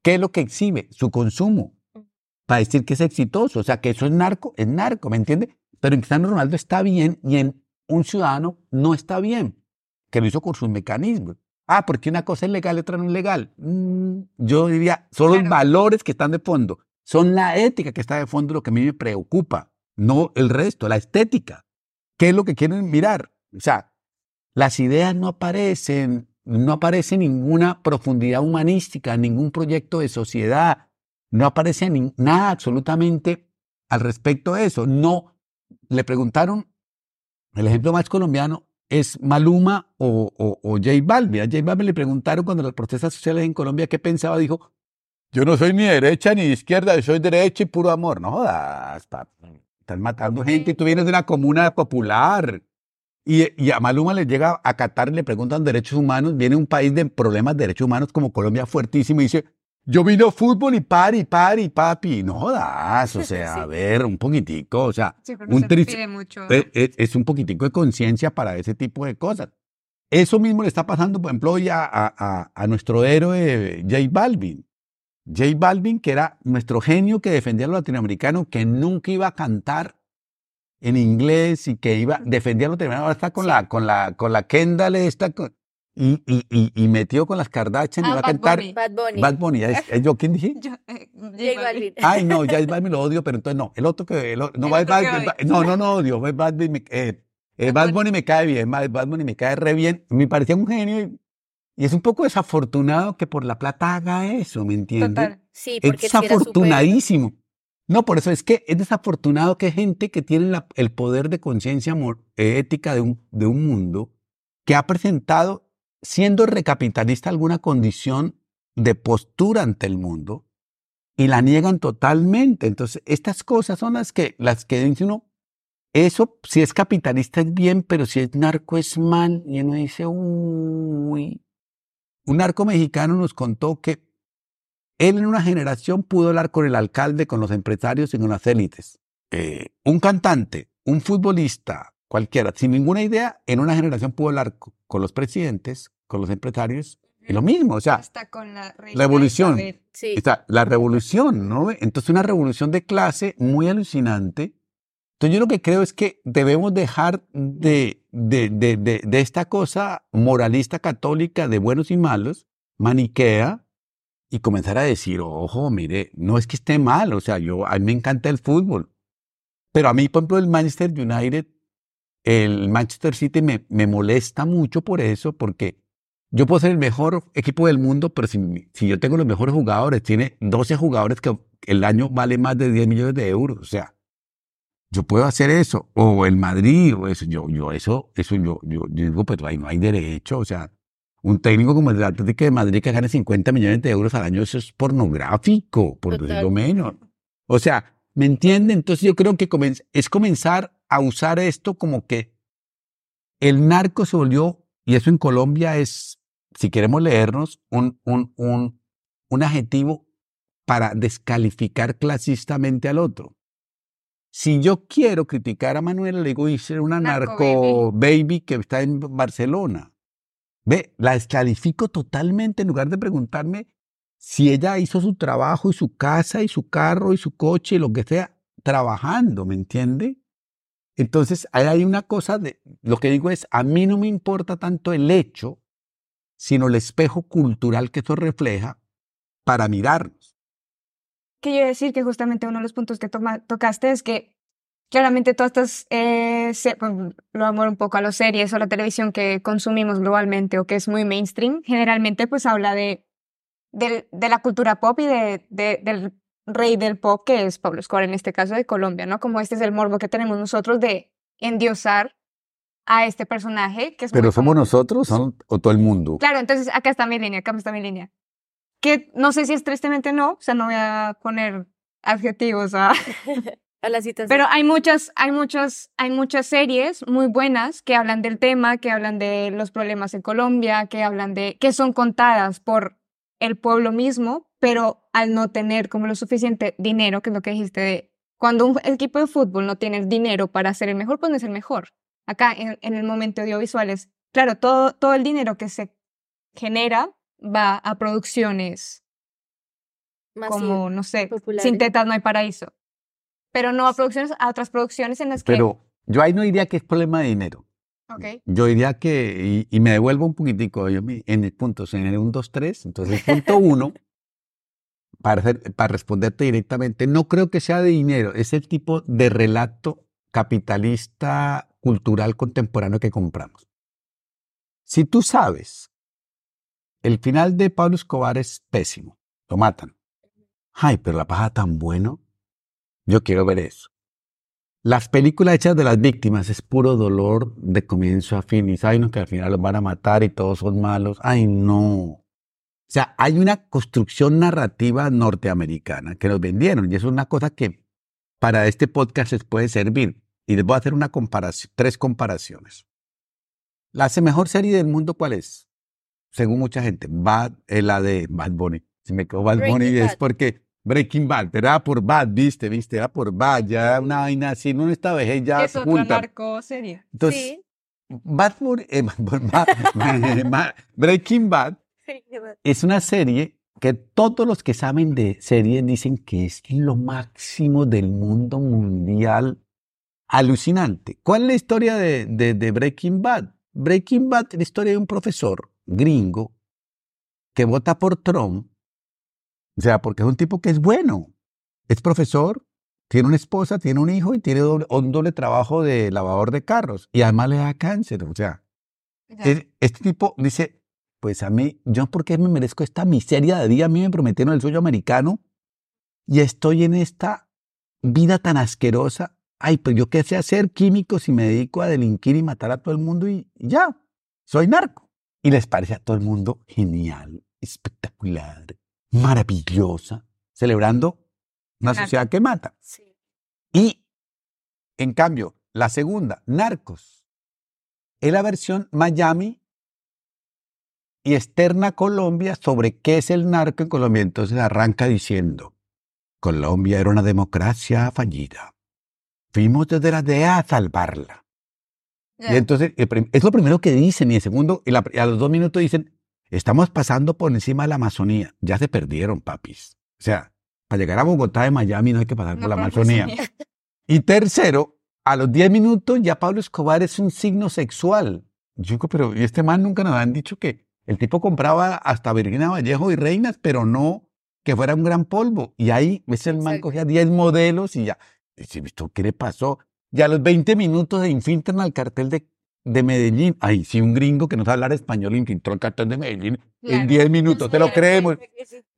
¿Qué es lo que exhibe? Su consumo. Para decir que es exitoso. O sea, que eso es narco, es narco, ¿me entiende? Pero en Cristiano Ronaldo está bien y en un ciudadano no está bien. Que lo hizo con sus mecanismos. Ah, porque una cosa es legal y otra no es legal. Mm, yo diría, son los valores que están de fondo. Son la ética que está de fondo lo que a mí me preocupa. No el resto, la estética. ¿Qué es lo que quieren mirar? O sea, las ideas no aparecen, no aparece ninguna profundidad humanística, ningún proyecto de sociedad, no aparece nada absolutamente al respecto de eso. No, le preguntaron, el ejemplo más colombiano es Maluma o, o, J Balvin. A J Balvin le preguntaron cuando las protestas sociales en Colombia qué pensaba, dijo, yo no soy ni derecha ni izquierda, yo soy derecha y puro amor. No jodas, están matando gente y tú vienes de una comuna popular. Y, a Maluma le llega a Qatar y le preguntan derechos humanos. Viene un país de problemas de derechos humanos como Colombia fuertísimo y dice, yo vino fútbol y pari, pari, papi. No jodas, o sea, a ver, un poquitico, o sea, un mucho, e, e, es, un poquitico de conciencia para ese tipo de cosas. Eso mismo le está pasando, por ejemplo, ya a, a, a nuestro héroe J Balvin. J Balvin, que era nuestro genio que defendía a los latinoamericanos, que nunca iba a cantar en inglés y que iba, defendía a los latinoamericanos, ahora está con la, con la, con la Kendall esta, y, y, y, metió con las Kardashian y ah, va a cantar. Bad Bunny. Bad Bunny. ¿Es, yo quién dije? Yo, eh, J Balvin. Ay, no, J Balvin lo odio, pero entonces no. El otro que. El, no, Bad, Bad, no, no, no odio. Bad, Bunny, eh, eh, Bad Bunny me cae bien. Bad Bunny me cae re bien. Me parecía un genio y, y es un poco desafortunado que por la plata haga eso, ¿me entiendes? Total. Sí, porque es desafortunadísimo. No, por eso es que es desafortunado que gente que tiene la, el poder de conciencia ética de un, de un mundo que ha presentado, siendo recapitalista, alguna condición de postura ante el mundo y la niegan totalmente. Entonces, estas cosas son las que, las que dice uno, eso si es capitalista es bien, pero si es narco es mal. Y uno dice, uy. Un narco mexicano nos contó que él en una generación pudo hablar con el alcalde, con los empresarios y con las élites. Eh, un cantante, un futbolista, cualquiera, sin ninguna idea, en una generación pudo hablar con los presidentes, con los empresarios, lo mismo, o sea, Hasta con la, la evolución, Sí. está, la revolución, ¿no? Entonces una revolución de clase muy alucinante. Entonces yo lo que creo es que debemos dejar de, de, de, de, de esta cosa moralista católica de buenos y malos, maniquea, y comenzar a decir, ojo, mire, no es que esté mal, o sea, yo, a mí me encanta el fútbol, pero a mí, por ejemplo, el Manchester United, el Manchester City me, me molesta mucho por eso, porque yo puedo ser el mejor equipo del mundo, pero si, si yo tengo los mejores jugadores, tiene 12 jugadores que el año vale más de 10 millones de euros, o sea, yo puedo hacer eso, o el Madrid, o eso, yo, yo, eso, eso, yo, yo, yo digo, pero ahí no hay derecho, o sea, un técnico como el del Atlético de Madrid que gane 50 millones de euros al año, eso es pornográfico, por Total. decirlo menos. O sea, ¿me entiende? Entonces yo creo que comenz- es comenzar a usar esto como que el narco se volvió, y eso en Colombia es, si queremos leernos, un, un, un, un adjetivo para descalificar clasistamente al otro. Si yo quiero criticar a Manuela, le digo, dice una Narco narco baby que está en Barcelona. Ve, la descalifico totalmente en lugar de preguntarme si ella hizo su trabajo y su casa y su carro y su coche y lo que sea, trabajando, ¿me entiende? Entonces, ahí hay una cosa de, lo que digo es, a mí no me importa tanto el hecho, sino el espejo cultural que eso refleja para mirarnos. que decir que justamente uno de los puntos que toma- tocaste es que claramente todas estas, eh, lo amor un poco a las series o la televisión que consumimos globalmente o que es muy mainstream, generalmente pues habla de, de la cultura pop y de- del rey del pop que es Pablo Escobar en este caso de Colombia, ¿no? Como este es el morbo que tenemos nosotros de endiosar a este personaje que es muy Pero somos como- nosotros son- o todo el mundo. Claro, entonces acá está mi línea, acá está mi línea. Que no sé si es tristemente no, o sea, no voy a poner adjetivos a, a la situación. Pero hay muchas, hay muchas, hay muchas series muy buenas que hablan del tema, que hablan de los problemas en Colombia, que hablan de, que son contadas por el pueblo mismo, pero al no tener como lo suficiente dinero, que es lo que dijiste de cuando un equipo de fútbol no tiene el dinero para ser el mejor, pues no es el mejor. Acá en, en el momento audiovisual es, claro, todo, todo el dinero que se genera va a producciones Masivo. como, no sé, populares. sin tetas no hay paraíso. Pero no a producciones, a otras producciones en las que... Pero yo ahí no diría que es problema de dinero. Ok. Yo diría que, y, y me devuelvo un poquitico yo me- en el punto, en el 1, 2, 3. Entonces, el punto 1, para, hacer- para responderte directamente, no creo que sea de dinero, es el tipo de relato capitalista cultural contemporáneo que compramos. Si tú sabes, el final de Pablo Escobar es pésimo, lo matan. Ay, pero la paja tan bueno, yo quiero ver eso. Las películas hechas de las víctimas es puro dolor de comienzo a fin. Y saben que al final los van a matar y todos son malos. Ay, no. O sea, hay una construcción narrativa norteamericana que nos vendieron y eso es una cosa que para este podcast les puede servir. Y les voy a hacer una comparación, tres comparaciones. La mejor serie del mundo, ¿cuál es? Según mucha gente, Bad, es la de Bad Bunny. Si me quedo Bad Breaking Bunny es Bad. porque Breaking Bad, pero era por Bad, viste, viste, era por Bad, ya una vaina así, no esta vejez ya es junta. narco serie. Entonces, Sí. Bad Bunny- eh, Bad- Bad- Breaking Bad es una serie que todos los que saben de series dicen que es lo máximo del mundo mundial. Alucinante. ¿Cuál es la historia de, de- de Breaking Bad? Breaking Bad es la historia de un profesor gringo que vota por Trump. O sea, porque es un tipo que es bueno. Es profesor, tiene una esposa, tiene un hijo y tiene doble- un doble trabajo de lavador de carros. Y además le da cáncer. O sea, es- este tipo dice, pues a mí, yo por qué me merezco esta miseria de día, a mí me prometieron el sueño americano y estoy en esta vida tan asquerosa. Ay, pues yo qué sé hacer químico si me dedico a delinquir y matar a todo el mundo y, y ya, soy narco. Y les parece a todo el mundo genial, espectacular, maravillosa, celebrando una Narco. sociedad que mata. Sí. Y, en cambio, la segunda, Narcos, es la versión Miami y externa Colombia sobre qué es el narco en Colombia. Entonces arranca diciendo, Colombia era una democracia fallida. Fuimos desde la DEA a salvarla. Ya. Y entonces es lo primero que dicen y el segundo, y la- a los dos minutos dicen, estamos pasando por encima de la Amazonía. Ya se perdieron, papis. O sea, para llegar a Bogotá de Miami no hay que pasar No por la Amazonía. Y tercero, a los 10 minutos ya Pablo Escobar es un signo sexual. Yo digo, pero ¿y este man nunca nos han dicho que el tipo compraba hasta Virginia Vallejo y reinas, pero no que fuera un gran polvo? Y ahí, ves, el man Exacto. cogía 10 modelos y ya. ¿Esto qué le pasó? Y a los 20 minutos se infiltran al cartel de, de Medellín. Ay, sí, un gringo que no sabe hablar español infiltró el cartel de Medellín en Claro. 10 minutos. ¿Te lo creemos?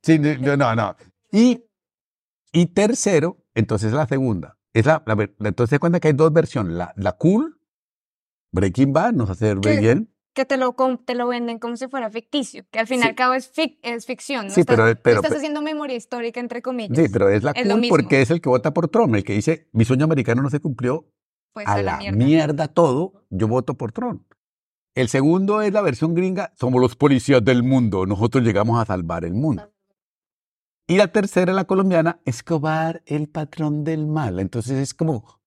Sí, no, no, no. Y, y tercero, entonces la segunda. Es la, entonces se cuenta que hay dos versiones. La, la cool, Breaking Bad, nos hace ver bien. Que te lo, te lo venden como si fuera ficticio, que al fin y Sí. al cabo es, fic- es ficción. No Sí, estás, pero- no pero- estás pero- haciendo memoria histórica, entre comillas. Sí, pero es la Es cool porque es el que vota por Trump, el que dice, mi sueño americano no se cumplió, Pues a la mierda. todo, yo voto por Trump. El segundo es la versión gringa, somos los policías del mundo, nosotros llegamos a salvar el mundo. Y la tercera, la colombiana, Escobar, el patrón del mal. Entonces es como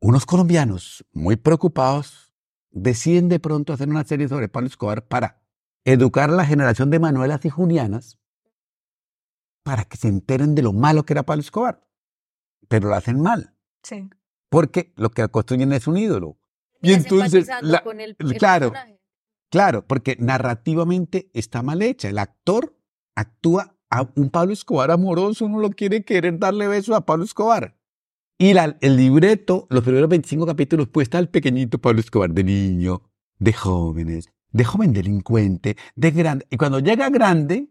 unos colombianos muy preocupados deciden de pronto hacer una serie sobre Pablo Escobar para educar a la generación de Manuelas y Julianas para que se enteren de lo malo que era Pablo Escobar. Pero lo hacen mal, Sí. porque lo que construyen es un ídolo. Y entonces, empatizando la- con el- el claro, personaje. Claro, porque narrativamente está mal hecha. El actor actúa a un Pablo Escobar amoroso, uno lo quiere querer darle beso a Pablo Escobar. Y la- el libreto, los primeros 25 capítulos, pues está el pequeñito Pablo Escobar de niño, de jóvenes, de joven delincuente, de grande. Y cuando llega grande,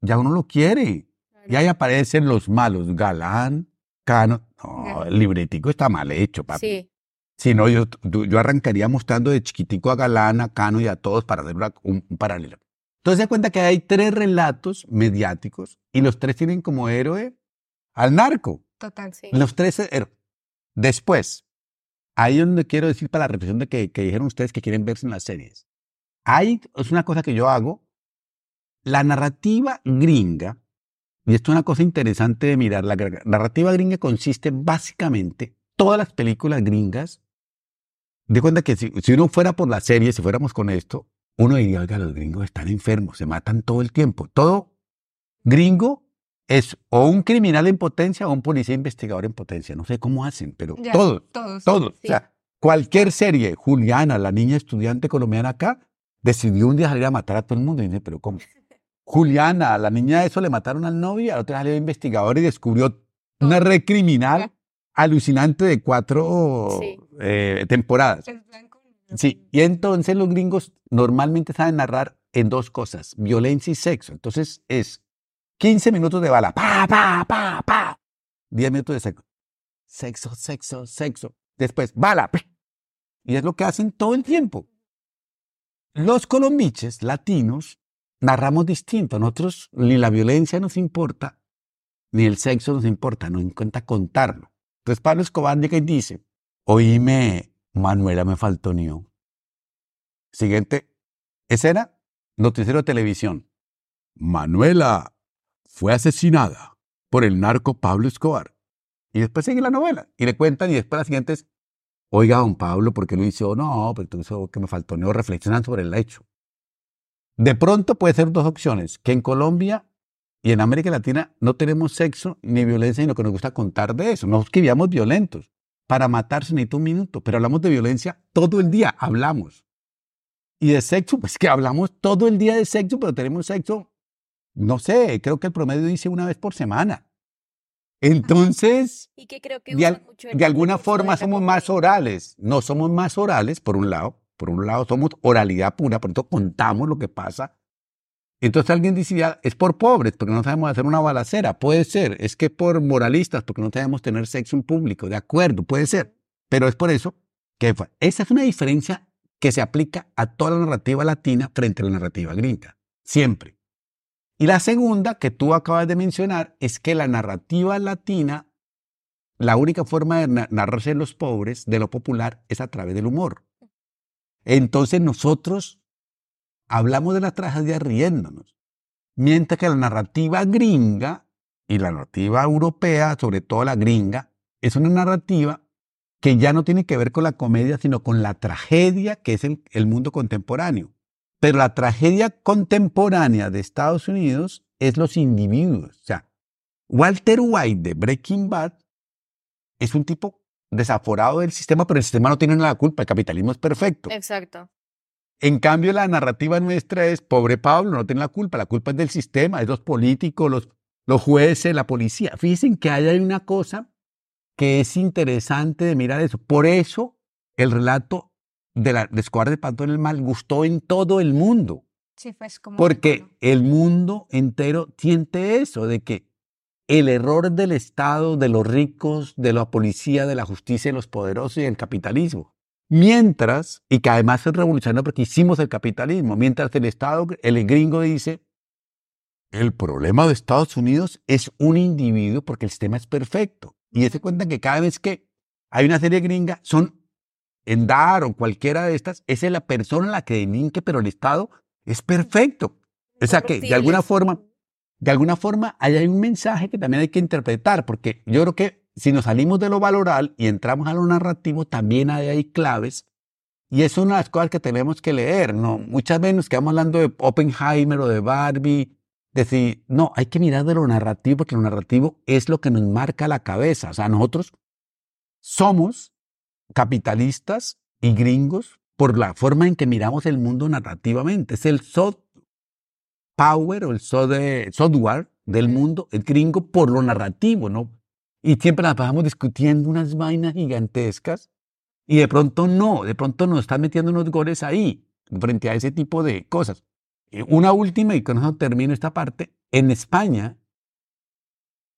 ya uno lo quiere. Y ahí aparecen los malos, Galán, Cano. No, el libretico está mal hecho, papi. Sí. Si no, yo, yo arrancaría mostrando de chiquitico a Galán, a Cano y a todos para hacer un, un paralelo. Entonces se cuenta que hay tres relatos mediáticos y los tres tienen como héroe al narco. Total. Sí. Los tres héroes. Después, ahí es donde quiero decir para la reflexión de que, que dijeron ustedes que quieren verse en las series. Hay, es una cosa que yo hago, la narrativa gringa, y esto es una cosa interesante de mirar, la narrativa gringa consiste básicamente, todas las películas gringas, de cuenta que si, si uno fuera por la serie, si fuéramos con esto, uno diría, oiga, los gringos están enfermos, se matan todo el tiempo. Todo gringo es o un criminal en potencia o un policía investigador en potencia. No sé cómo hacen, pero Ya, todos, Todos. todos. Sí. O sea, cualquier serie, Juliana, la niña estudiante colombiana acá, decidió un día salir a matar a todo el mundo. Y dice, pero ¿cómo? Juliana, la niña de eso le mataron al novio y al otro salió investigador y descubrió una red criminal alucinante de cuatro Sí. eh, temporadas. Sí, y entonces los gringos normalmente saben narrar en dos cosas, violencia y sexo. Entonces es 15 minutos de bala, pa, pa, pa, pa, 10 minutos de sexo. Sexo, sexo, sexo. Después, bala. Y es lo que hacen todo el tiempo. Los colombiches latinos narramos distinto. Nosotros ni la violencia nos importa, ni el sexo nos importa, nos importa contarlo. Entonces Pablo Escobar llega y dice, oíme, Manuela me faltó ni un". Siguiente escena, noticiero de televisión. Manuela fue asesinada por el narco Pablo Escobar. Y después sigue la novela y le cuentan y después la siguiente es, oiga, don Pablo, ¿por qué lo hizo? No, pero hizo que me faltó un", reflexionan sobre el hecho. De pronto puede ser dos opciones, que en Colombia y en América Latina no tenemos sexo ni violencia, sino que nos gusta contar de eso. No es que violentos. Para matarse necesita un minuto, pero hablamos de violencia todo el día, hablamos. Y de sexo, pues que hablamos todo el día de sexo, pero tenemos sexo, no sé, creo que el promedio dice una vez por semana. Entonces, Y que creo que de, al- usan mucho el de alguna forma de somos más orales. No somos más orales, por un lado. Por un lado somos oralidad pura, por eso contamos lo que pasa. Entonces alguien decía, es por pobres, porque no sabemos hacer una balacera. Puede ser. Es que por moralistas, porque no sabemos tener sexo en público. De acuerdo, puede ser. Pero es por eso que esa es una diferencia que se aplica a toda la narrativa latina frente a la narrativa gringa. Siempre. Y la segunda que tú acabas de mencionar es que la narrativa latina, la única forma de na- narrarse los pobres, de lo popular, es a través del humor. Entonces nosotros hablamos de la tragedia riéndonos, mientras que la narrativa gringa y la narrativa europea, sobre todo la gringa, es una narrativa que ya no tiene que ver con la comedia, sino con la tragedia que es el mundo contemporáneo. Pero la tragedia contemporánea de Estados Unidos es los individuos. O sea, Walter White de Breaking Bad es un tipo desaforado del sistema, pero el sistema no tiene la culpa, el capitalismo es perfecto. Exacto. En cambio, la narrativa nuestra es, pobre Pablo, no tiene la culpa, la culpa es del sistema, es los políticos, los, los jueces, la policía. Fíjense que ahí hay una cosa que es interesante de mirar eso. Por eso el relato de la de Escobar de Pato en el Mal gustó en todo el mundo, Sí, pues como. porque el mundo entero siente eso, de que el error del Estado, de los ricos, de la policía, de la justicia, de los poderosos y del capitalismo. Mientras, y que además es revolucionario porque hicimos el capitalismo, mientras el Estado, el gringo dice, el problema de Estados Unidos es un individuo porque el sistema es perfecto. Y se cuenta que cada vez que hay una serie gringa, son en Dar o cualquiera de estas, esa es la persona la que delinque, pero el Estado es perfecto. O sea que de alguna forma, de alguna forma, ahí hay un mensaje que también hay que interpretar, porque yo creo que si nos salimos de lo valoral y entramos a lo narrativo, también hay, hay claves. Y es una de las cosas que tenemos que leer, ¿no? Muchas veces nos quedamos hablando de Oppenheimer o de Barbie, decir, no, hay que mirar de lo narrativo, porque lo narrativo es lo que nos marca la cabeza. O sea, nosotros somos capitalistas y gringos por la forma en que miramos el mundo narrativamente. Es el soft power o el soft- software del mundo, el gringo por lo narrativo, ¿no? Y siempre nos pasamos discutiendo unas vainas gigantescas y de pronto no, de pronto nos están metiendo unos goles ahí frente a ese tipo de cosas. Eh, Una última, y con eso termino esta parte. En España,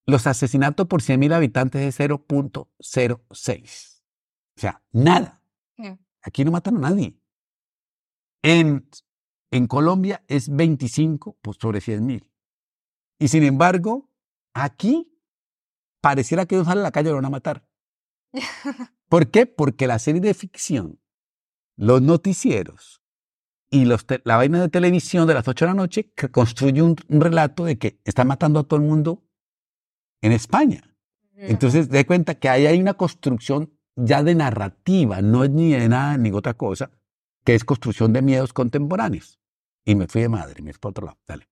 los asesinatos por 100.000 habitantes es 0.06. O sea, nada. Aquí no matan a nadie. En, en Colombia es 25 por sobre 100.000. Y sin embargo, aquí pareciera que no sale a la calle y lo van a matar. ¿Por qué? Porque la serie de ficción, los noticieros y los la vaina de televisión de las 8 de la noche que construye un, un relato de que están matando a todo el mundo en España. Entonces, de cuenta que ahí hay una construcción ya de narrativa, no es ni de nada ni otra cosa, que es construcción de miedos contemporáneos. Y me fui de madre, me fui para otro lado. Dale.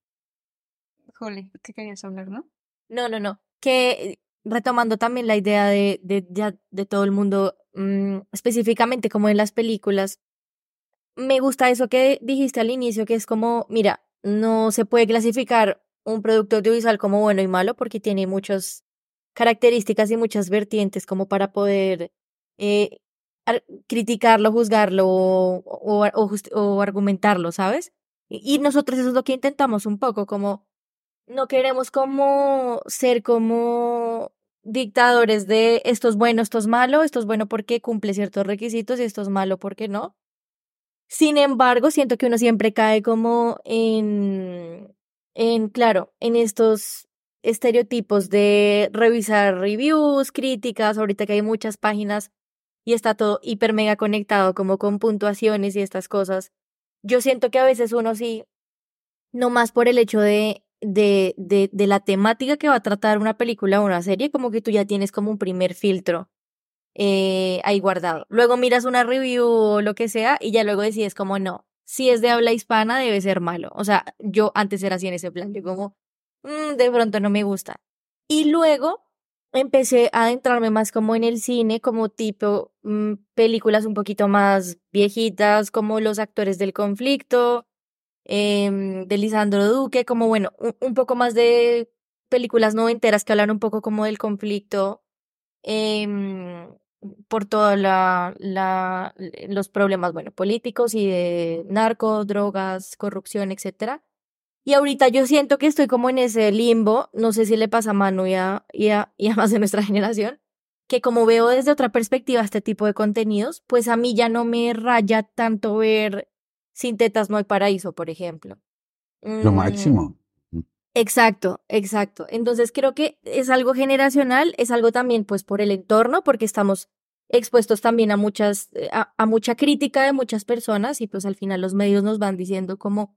Juli, ¿qué querías hablar, no? No, no, no. Que retomando también la idea de, de, ya de todo el mundo, mm, específicamente como en las películas, me gusta eso que dijiste al inicio, que es como, mira, no se puede clasificar un producto audiovisual como bueno y malo porque tiene muchas características y muchas vertientes como para poder eh, criticarlo, juzgarlo o, argumentarlo, ¿sabes? Y nosotros eso es lo que intentamos un poco, como no queremos como ser como dictadores de esto es bueno, esto es malo, esto es bueno porque cumple ciertos requisitos y esto es malo porque no. Sin embargo, siento que uno siempre cae como en, en, claro, en estos estereotipos de revisar reviews, críticas, ahorita que hay muchas páginas y está todo hiper mega conectado como con puntuaciones y estas cosas. Yo siento que a veces uno sí, no más por el hecho de de, de, de la temática que va a tratar una película o una serie, como que tú ya tienes como un primer filtro eh, ahí guardado. Luego miras una review o lo que sea y ya luego decides como no, si es de habla hispana debe ser malo. O sea, yo antes era así en ese plan, yo como, mm, de pronto no me gusta. Y luego empecé a adentrarme más como en el cine, como tipo mm, películas un poquito más viejitas, como Los actores del conflicto, eh, de Lisandro Duque, como bueno, un, poco más de películas noventeras que hablan un poco como del conflicto eh, por todos la, la, los problemas, bueno, políticos y de narco, drogas, corrupción, etcétera. Y ahorita yo siento que estoy como en ese limbo, no sé si le pasa a Manu y a, y a, y a más de nuestra generación, que como veo desde otra perspectiva este tipo de contenidos, pues a mí ya no me raya tanto ver sin tetas no hay paraíso, por ejemplo. Lo mm, máximo. Exacto, exacto. Entonces creo que es algo generacional, es algo también pues por el entorno, porque estamos expuestos también a muchas, eh, a, mucha crítica de muchas personas y pues al final los medios nos van diciendo como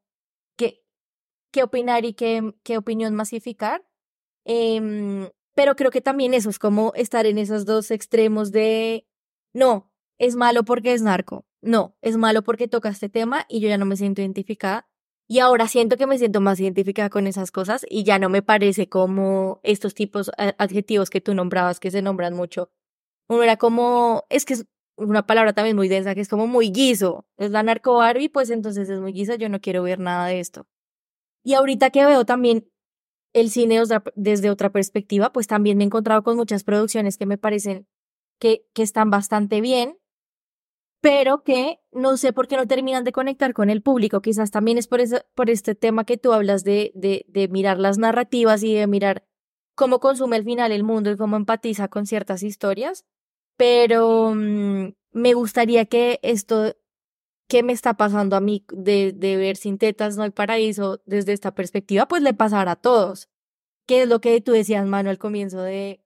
qué opinar y qué, qué opinión masificar. Em, pero creo que también eso es como estar en esos dos extremos de no, es malo porque es narco, no, es malo porque toca este tema y yo ya no me siento identificada. Y ahora siento que me siento más identificada con esas cosas y ya no me parece como estos tipos adjetivos que tú nombrabas, que se nombran mucho. Uno era como, es que es una palabra también muy densa, que es como muy guiso. Es la narco Barbie, pues entonces es muy guisa, yo no quiero ver nada de esto. Y ahorita que veo también el cine desde otra perspectiva, pues también me he encontrado con muchas producciones que me parecen que, que están bastante bien pero que no sé por qué no terminan de conectar con el público. Quizás también es por, por este tema que tú hablas de, de, de mirar las narrativas y de mirar cómo consume al final el mundo y cómo empatiza con ciertas historias. Pero mm, me gustaría que esto ¿qué me está pasando a mí de, ver sin tetas no hay paraíso desde esta perspectiva? Pues le pasará a todos. ¿Qué es lo que tú decías, Manu, al comienzo de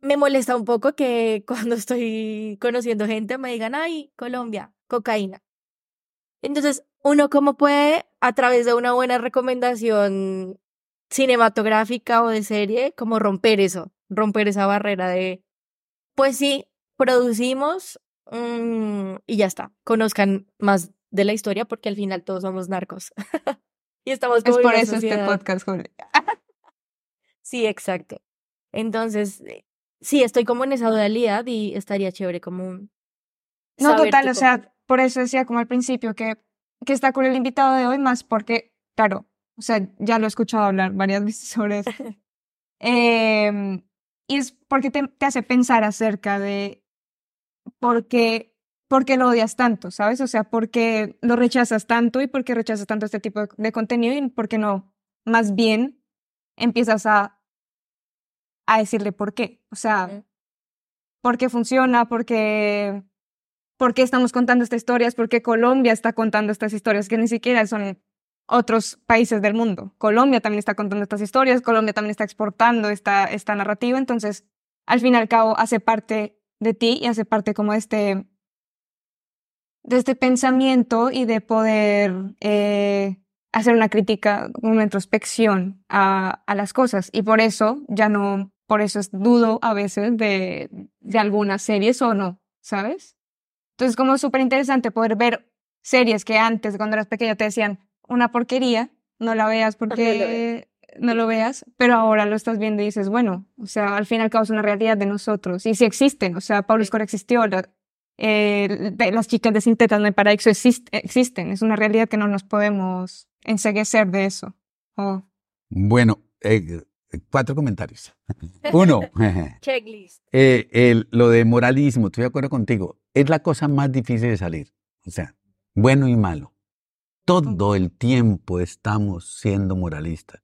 me molesta un poco que cuando estoy conociendo gente me digan, ay, Colombia, cocaína. Entonces, uno cómo puede, a través de una buena recomendación cinematográfica o de serie, como romper eso, romper esa barrera de, pues sí, producimos mm, y ya está, conozcan más de la historia porque al final todos somos narcos. y estamos como Es por eso este podcast, sí, exacto. Entonces, eh, sí, estoy como en esa dualidad y estaría chévere como... No, total, o sea, por eso decía como al principio que, que está con el invitado de hoy, más porque, claro, o sea, ya lo he escuchado hablar varias veces sobre eso. eh, y es porque te, te, hace pensar acerca de por qué, por qué lo odias tanto, ¿sabes? O sea, por qué lo rechazas tanto y por qué rechazas tanto este tipo de, contenido y por qué no, más bien empiezas a a decirle por qué. O sea, por qué funciona, por qué, por qué estamos contando estas historias, por qué Colombia está contando estas historias que ni siquiera son otros países del mundo. Colombia también está contando estas historias, Colombia también está exportando esta, esta narrativa, entonces, al fin y al cabo, hace parte de ti y hace parte como de este, de este pensamiento y de poder eh, hacer una crítica, una introspección a, a, las cosas. Y por eso ya no, por eso es dudo a veces de, de algunas series o no, ¿sabes? Entonces como súper interesante poder ver series que antes, cuando eras pequeña, te decían una porquería, no la veas porque no lo veas, pero ahora lo estás viendo y dices, bueno, o sea, al fin y al cabo es una realidad de nosotros. Y si existen, o sea, Pablo Escobar existió, eh, las chicas de Sintetas no hay paraíso existen, es una realidad que no nos podemos enseguecer de eso. Oh. Bueno, eh, cuatro comentarios. Uno, checklist. Eh, el, lo de moralismo, estoy de acuerdo contigo, es la cosa más difícil de salir. O sea, bueno y malo. Todo el tiempo estamos siendo moralistas.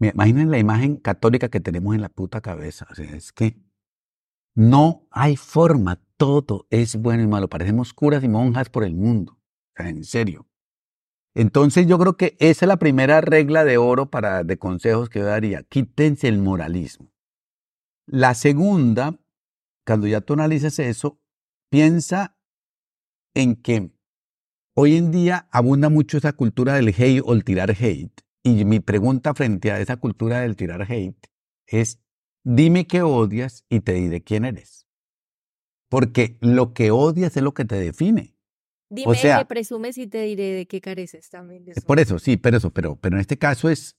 Imaginen la imagen católica que tenemos en la puta cabeza. Es que no hay forma, todo es bueno y malo. Parecemos curas y monjas por el mundo. En serio. Entonces yo creo que esa es la primera regla de oro para, de consejos que yo daría. Quítense el moralismo. La segunda, cuando ya tú analizas eso, piensa en que hoy en día abunda mucho esa cultura del hate o el tirar hate. Y mi pregunta frente a esa cultura del tirar hate es, dime qué odias y te diré quién eres. Porque lo que odias es lo que te define. Dime o sea, qué presumes y te diré de qué careces también. Por eso, sí, pero eso, pero, pero en este caso es,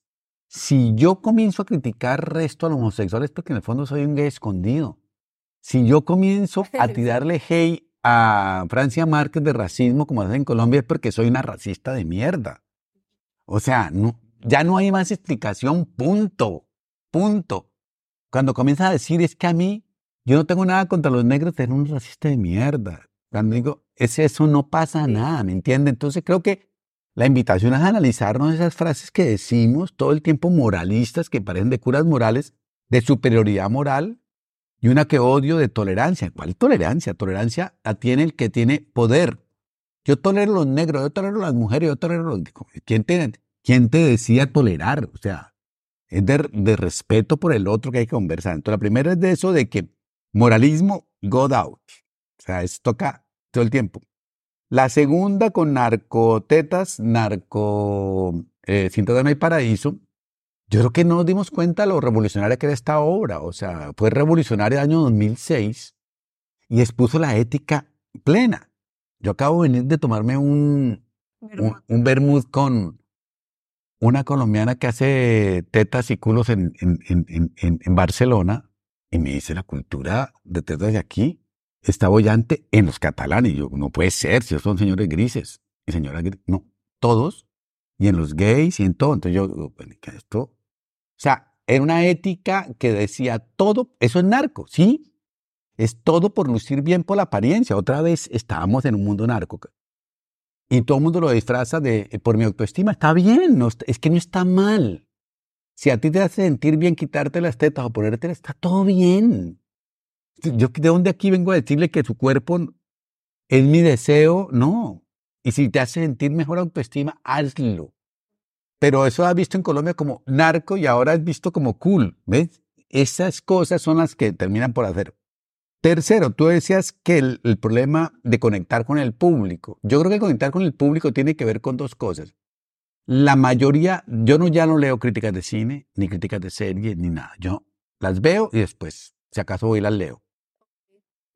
si yo comienzo a criticar resto a los homosexuales porque en el fondo soy un gay escondido. Si yo comienzo a tirarle hate a Francia Márquez de racismo como hace en Colombia es porque soy una racista de mierda. O sea, no, ya no hay más explicación, punto, punto. Cuando comienza a decir es que a mí, yo no tengo nada contra los negros, eres un racista de mierda. Cuando digo, es eso, no pasa nada, ¿me entiende? Entonces creo que la invitación es analizarnos esas frases que decimos todo el tiempo moralistas, que parecen de curas morales, de superioridad moral, y una que odio de tolerancia. ¿Cuál tolerancia? Tolerancia la tiene el que tiene poder. Yo tolero a los negros, yo tolero a las mujeres, yo tolero a los... ¿Quién tiene? ¿Quién te decía tolerar? O sea, es de, respeto por el otro que hay que conversar. Entonces, la primera es de eso de que moralismo, go out. O sea, es toca todo el tiempo. La segunda con narcotetas, narco, eh, sin no hay paraíso. Yo creo que no nos dimos cuenta de lo revolucionaria que era esta obra. O sea, fue revolucionaria el año 2006 y expuso la ética plena. Yo acabo de venir de tomarme un, un, un vermouth con, una colombiana que hace tetas y culos en, en, en, en, Barcelona y me dice la cultura de tetas de aquí está bollante en los catalanes. Y yo, no puede ser, si son señores grises y señoras grises. No, todos. Y en los gays y en todo. Entonces yo, esto. O sea, era una ética que decía todo, eso es narco, ¿sí? Es todo por lucir bien por la apariencia. Otra vez estábamos en un mundo narco. Y todo el mundo lo disfraza de eh, por mi autoestima. Está bien, es que no está mal. Si a ti te hace sentir bien quitarte las tetas o ponértelas, está todo bien. Yo de dónde aquí vengo a decirle que su cuerpo es mi deseo, no. Y si te hace sentir mejor autoestima, hazlo. Pero eso has visto en Colombia como narco y ahora has visto como cool. ¿Ves? Esas cosas son las que terminan por hacer. Tercero, tú decías que el, problema de conectar con el público. Yo creo que conectar con el público tiene que ver con dos cosas. La mayoría, yo no ya no leo críticas de cine, ni críticas de series, ni nada. Yo las veo y después, si acaso voy, las leo.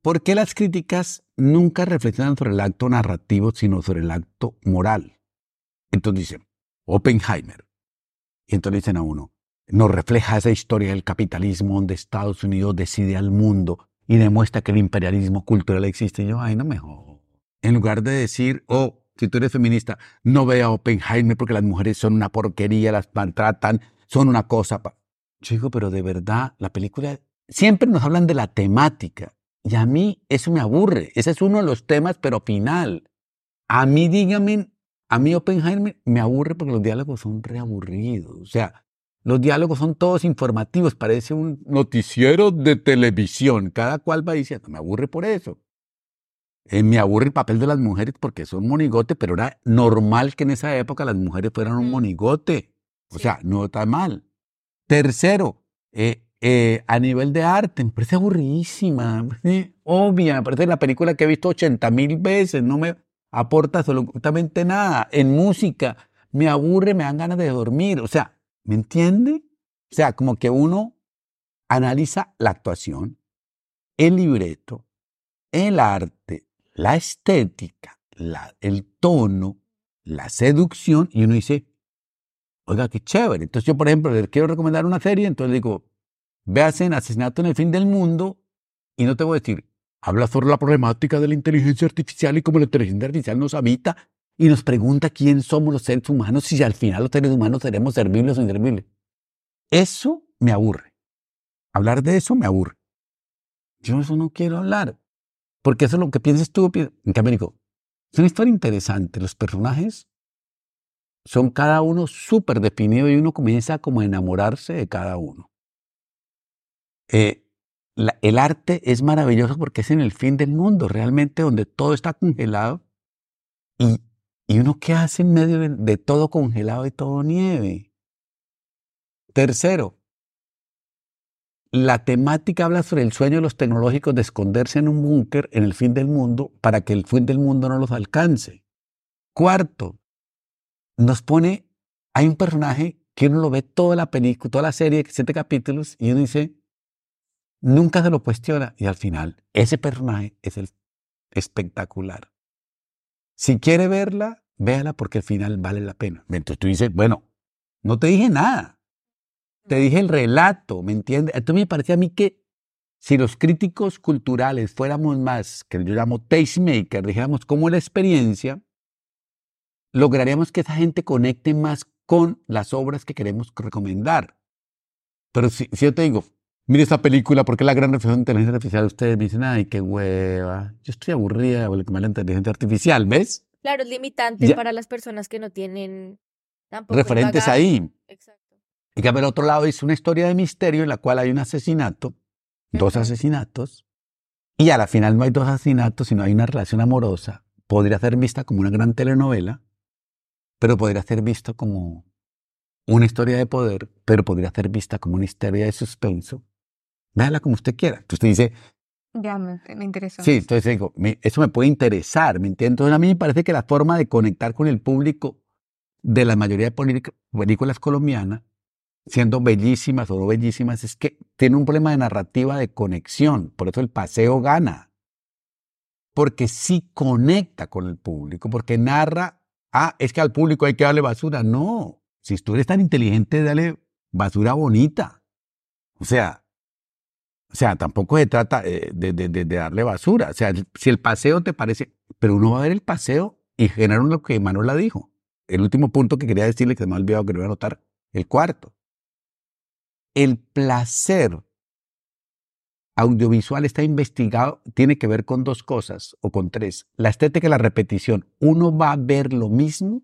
¿Por qué las críticas nunca reflexionan sobre el acto narrativo, sino sobre el acto moral? Entonces dicen, Oppenheimer. Y entonces dicen a uno, nos refleja esa historia del capitalismo donde Estados Unidos decide al mundo y demuestra que el imperialismo cultural existe. Y yo, ay, no me En lugar de decir, oh, si tú eres feminista, no vea Oppenheimer porque las mujeres son una porquería, las maltratan, son una cosa. Yo digo, pero de verdad, la película, siempre nos hablan de la temática. Y a mí eso me aburre. Ese es uno de los temas, pero final. A mí, dígame, a mí Oppenheimer me aburre porque los diálogos son reaburridos. O sea, los diálogos son todos informativos, parece un noticiero de televisión. Cada cual va diciendo, me aburre por eso. Eh, me aburre el papel de las mujeres porque son monigote, pero era normal que en esa época las mujeres fueran un monigote. O sea, no está mal. Tercero, eh, eh, a nivel de arte, me parece aburridísima, obvia, me parece la película que he visto 80 mil veces, no me aporta absolutamente nada. En música, me aburre, me dan ganas de dormir. O sea, ¿me entiende? O sea, como que uno analiza la actuación, el libreto, el arte, la estética, el tono, la seducción, y uno dice, oiga, qué chévere. Entonces yo, por ejemplo, les quiero recomendar una serie, entonces digo, en Asesinato en el Fin del Mundo, y no te voy a decir, habla sobre la problemática de la inteligencia artificial y cómo la inteligencia artificial nos habita y nos pregunta quién somos los seres humanos y si al final los seres humanos seremos servibles o inservibles. Eso me aburre. Hablar de eso me aburre. Yo eso no quiero hablar. Porque eso es lo que piensas tú. En cambio, digo, es una historia interesante. Los personajes son cada uno súper definido y uno comienza como a enamorarse de cada uno. Eh, el arte es maravilloso porque es en el fin del mundo, realmente donde todo está congelado y, y uno qué hace en medio de, todo congelado y todo nieve. Tercero, la temática habla sobre el sueño de los tecnológicos de esconderse en un búnker en el fin del mundo para que el fin del mundo no los alcance. Cuarto, nos pone, hay un personaje que uno lo ve toda la película, toda la serie, siete capítulos, y uno dice, nunca se lo cuestiona, y al final, ese personaje es el espectacular. Si quiere verla, véala porque al final vale la pena. Entonces tú dices, bueno, no te dije nada, te dije el relato, ¿me entiendes? Entonces me parece a mí que si los críticos culturales fuéramos más, que yo llamo tastemaker, dijéramos cómo la experiencia, lograríamos que esa gente conecte más con las obras que queremos recomendar. Pero si, yo te digo, mire esta película porque es la gran reflexión de inteligencia artificial, ustedes me dicen, ay, qué hueva, yo estoy aburrida de la inteligencia artificial, ¿ves? Claro, es limitante para las personas que no tienen tampoco referentes ahí. Exacto. Y que al otro lado es una historia de misterio en la cual hay un asesinato, dos asesinatos, y a la final no hay dos asesinatos, sino hay una relación amorosa. Podría ser vista como una gran telenovela, pero podría ser visto como una historia de poder, pero podría ser vista como una historia de suspenso. Véala como usted quiera. Entonces usted dice... Ya, me, interesa. Sí, entonces digo, eso me puede interesar, ¿me entiendes? Entonces a mí me parece que la forma de conectar con el público de la mayoría de películas colombianas, siendo bellísimas o no bellísimas, es que tiene un problema de narrativa de conexión. Por eso el paseo gana. Porque sí conecta con el público, porque narra ah, es que al público hay que darle basura. No, si tú eres tan inteligente, dale basura bonita. O sea, o sea, tampoco se trata eh, de, de, darle basura. O sea, si el paseo te parece, pero uno va a ver el paseo y generar lo que Manuela dijo. El último punto que quería decirle, que se me ha olvidado que lo voy a anotar, el cuarto. El placer audiovisual está investigado, tiene que ver con dos cosas o con tres. La estética y la repetición. Uno va a ver lo mismo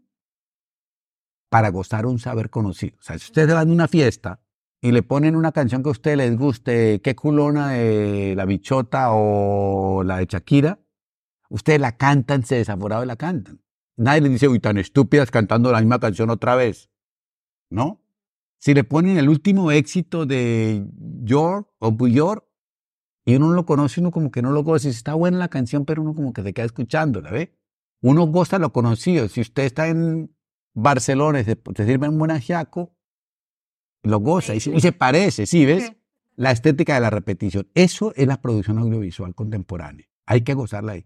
para gozar un saber conocido. O sea, si ustedes van a una fiesta y le ponen una canción que a ustedes les guste, qué culona de la bichota o la de Shakira, ustedes la cantan, se desaforado y la cantan. Nadie les dice, uy, tan estúpidas cantando la misma canción otra vez. ¿No? Si le ponen el último éxito de York o Buyor, y uno no lo conoce, uno como que no lo goza. Está buena la canción, pero uno como que se queda escuchándola, ¿ve? Uno goza lo conocido. Si usted está en Barcelona y se, sirve un buen ajiaco, lo goza y se, parece, ¿sí ves? La estética de la repetición. Eso es la producción audiovisual contemporánea. Hay que gozarla ahí.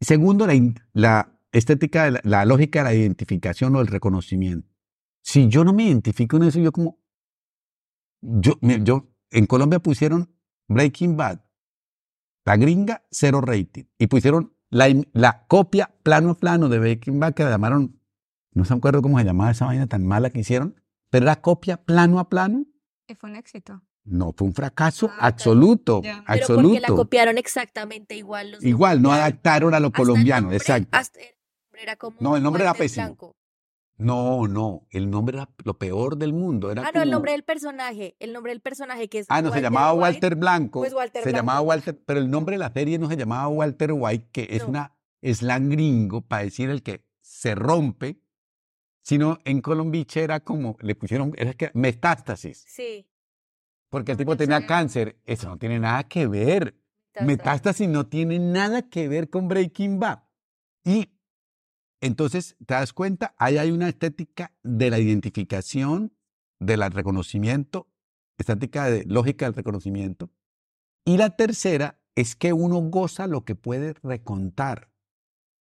Segundo, la, la estética, la, la lógica de la identificación o el reconocimiento. Si yo no me identifico en eso, yo como... Yo, yo en Colombia pusieron Breaking Bad, la gringa, cero rating. Y pusieron la, la copia plano a plano de Breaking Bad que la llamaron, no se acuerdo cómo se llamaba esa vaina tan mala que hicieron, pero era copia plano a plano. Y fue un éxito. No, fue un fracaso ah, absoluto, absoluto. Pero porque la copiaron exactamente igual. igual, no adaptaron a lo colombiano, exacto. no, el nombre era pésimo. No, no, el nombre era lo peor del mundo. Era ah, no, el nombre del personaje, el nombre del personaje que es. Ah, no, se llamaba Walter Blanco. Pues Walter se llamaba Walter, pero el nombre de la serie no se llamaba Walter White, que es una slang gringo para decir el que se rompe, sino en Colombiche era como, le pusieron, era que metástasis. Sí. porque el tipo tenía cáncer. Eso no tiene nada que ver. Metástasis no tiene nada que ver con Breaking Bad. Y entonces, ¿te das cuenta? Ahí hay una estética de la identificación, del reconocimiento, estética de lógica del reconocimiento. Y la tercera es que uno goza lo que puede recontar.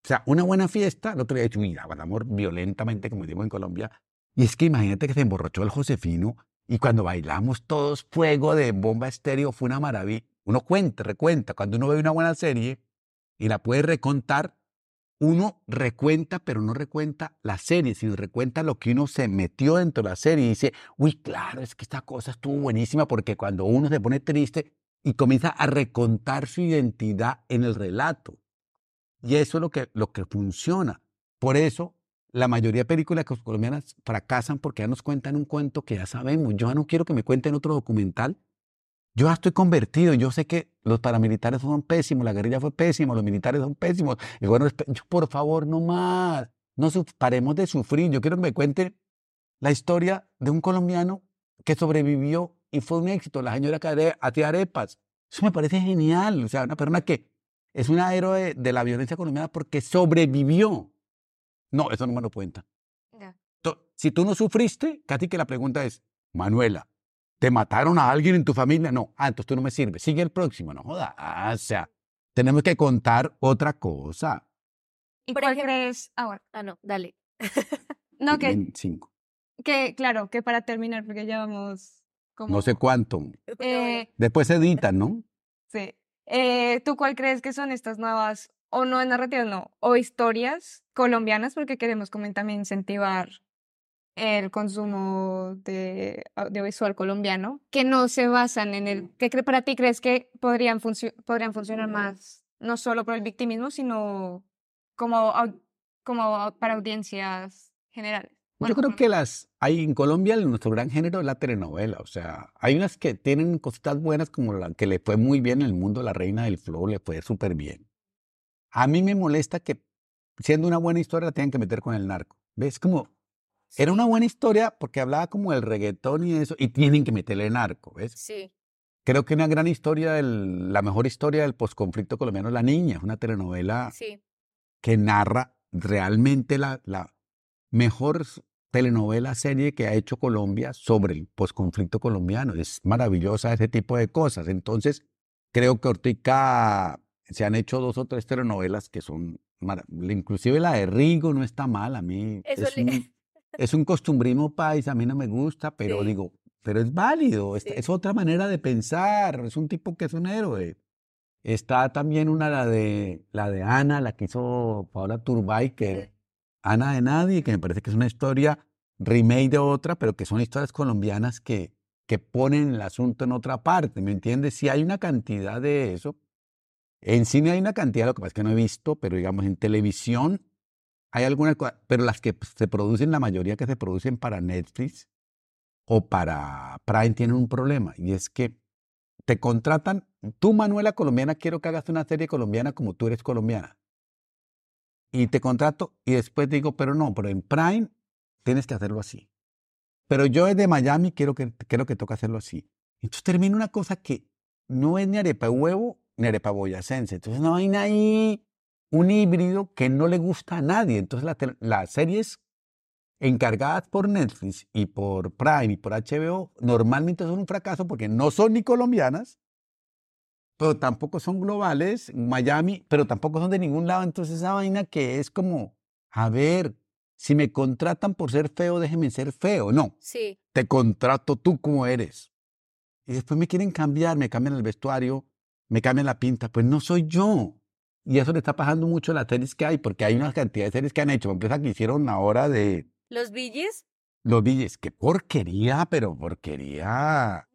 O sea, una buena fiesta, el otro día he dicho, mira, amor violentamente, como decimos en Colombia. Y es que imagínate que se emborrachó el Josefino y cuando bailamos todos fuego de bomba estéreo fue una maravilla. Uno cuenta, recuenta. Cuando uno ve una buena serie y la puede recontar, uno recuenta, pero no recuenta la serie, sino recuenta lo que uno se metió dentro de la serie y dice, uy, claro, es que esta cosa estuvo buenísima porque cuando uno se pone triste y comienza a recontar su identidad en el relato. Y eso es lo que, lo que funciona. Por eso la mayoría de películas colombianas fracasan porque ya nos cuentan un cuento que ya sabemos. Yo ya no quiero que me cuenten otro documental yo ya estoy convertido, yo sé que los paramilitares son pésimos, la guerrilla fue pésima, los militares son pésimos. Y bueno, por favor, no más, no paremos de sufrir. Yo quiero que me cuente la historia de un colombiano que sobrevivió y fue un éxito, la señora que hacía arepas. Eso me parece genial, o sea, una persona que es una héroe de la violencia colombiana porque sobrevivió. No, eso no me lo cuenta. Si tú no sufriste, casi que la pregunta es, Manuela, ¿Te mataron a alguien en tu familia? No. Ah, entonces tú no me sirves. Sigue el próximo. No joda. Ah, o sea, tenemos que contar otra cosa. ¿Y cuál crees ahora? Ah, no, dale. no, que. Cinco. Que, claro, que para terminar, porque ya vamos como. No sé cuánto. Eh, Después se editan, ¿no? Sí. Eh, ¿Tú cuál crees que son estas nuevas, o no narrativas, no, o historias colombianas? Porque queremos como también incentivar el consumo de audiovisual colombiano que no se basan en el que para ti crees que podrían, podrían funcionar más no solo por el victimismo sino como, como para audiencias generales. Yo creo que las hay en Colombia nuestro gran género es la telenovela, o sea, hay unas que tienen cositas buenas como la que le fue muy bien en el mundo La Reina del Flow, le fue súper bien. A mí me molesta que siendo una buena historia la tengan que meter con el narco. ¿Ves? Como era una buena historia porque hablaba como del reggaetón y eso, y tienen que meterle narco, ¿ves? Sí. Creo que una gran historia, la mejor historia del posconflicto colombiano es La Niña, es una telenovela que narra realmente la, la mejor telenovela serie que ha hecho Colombia sobre el posconflicto colombiano. Es maravillosa ese tipo de cosas. Entonces, creo que Ortica se han hecho dos o tres telenovelas que son, inclusive la de Rigo no está mal, a mí es, es un costumbrismo país, a mí no me gusta, pero digo, pero es válido, es, otra manera de pensar, es un tipo que es un héroe. Está también una, la de, la de Ana, la que hizo Paola Turbay, que Ana de Nadie, que me parece que es una historia remake de otra, pero que son historias colombianas que, que ponen el asunto en otra parte, ¿me entiendes? Si hay una cantidad de eso. En cine hay una cantidad, lo que pasa es que no he visto, pero digamos en televisión hay algunas cosas, pero las que se producen, la mayoría que se producen para Netflix o para Prime tienen un problema y es que te contratan, tú Manuela colombiana, quiero que hagas una serie colombiana como tú eres colombiana. Y te contrato y después digo, pero no, pero en Prime tienes que hacerlo así. Pero yo desde Miami quiero que, quiero que toque hacerlo así. Entonces termina una cosa que no es ni arepa huevo ni arepa boyacense. Entonces no hay ahí un híbrido que no le gusta a nadie. Entonces las series encargadas por Netflix y por Prime y por HBO normalmente son un fracaso porque no son ni colombianas, pero tampoco son globales, Miami, pero tampoco son de ningún lado. Entonces esa vaina que es como, a ver, si me contratan por ser feo, déjeme ser feo. No, sí. te contrato tú como eres. Y después me quieren cambiar, me cambian el vestuario, me cambian la pinta. Pues no soy yo. Y eso le está pasando mucho a las series que hay, porque hay una cantidad de series que han hecho. Empresa que hicieron ahora de. ¿Los Billies? Los Billies. Qué porquería, pero porquería.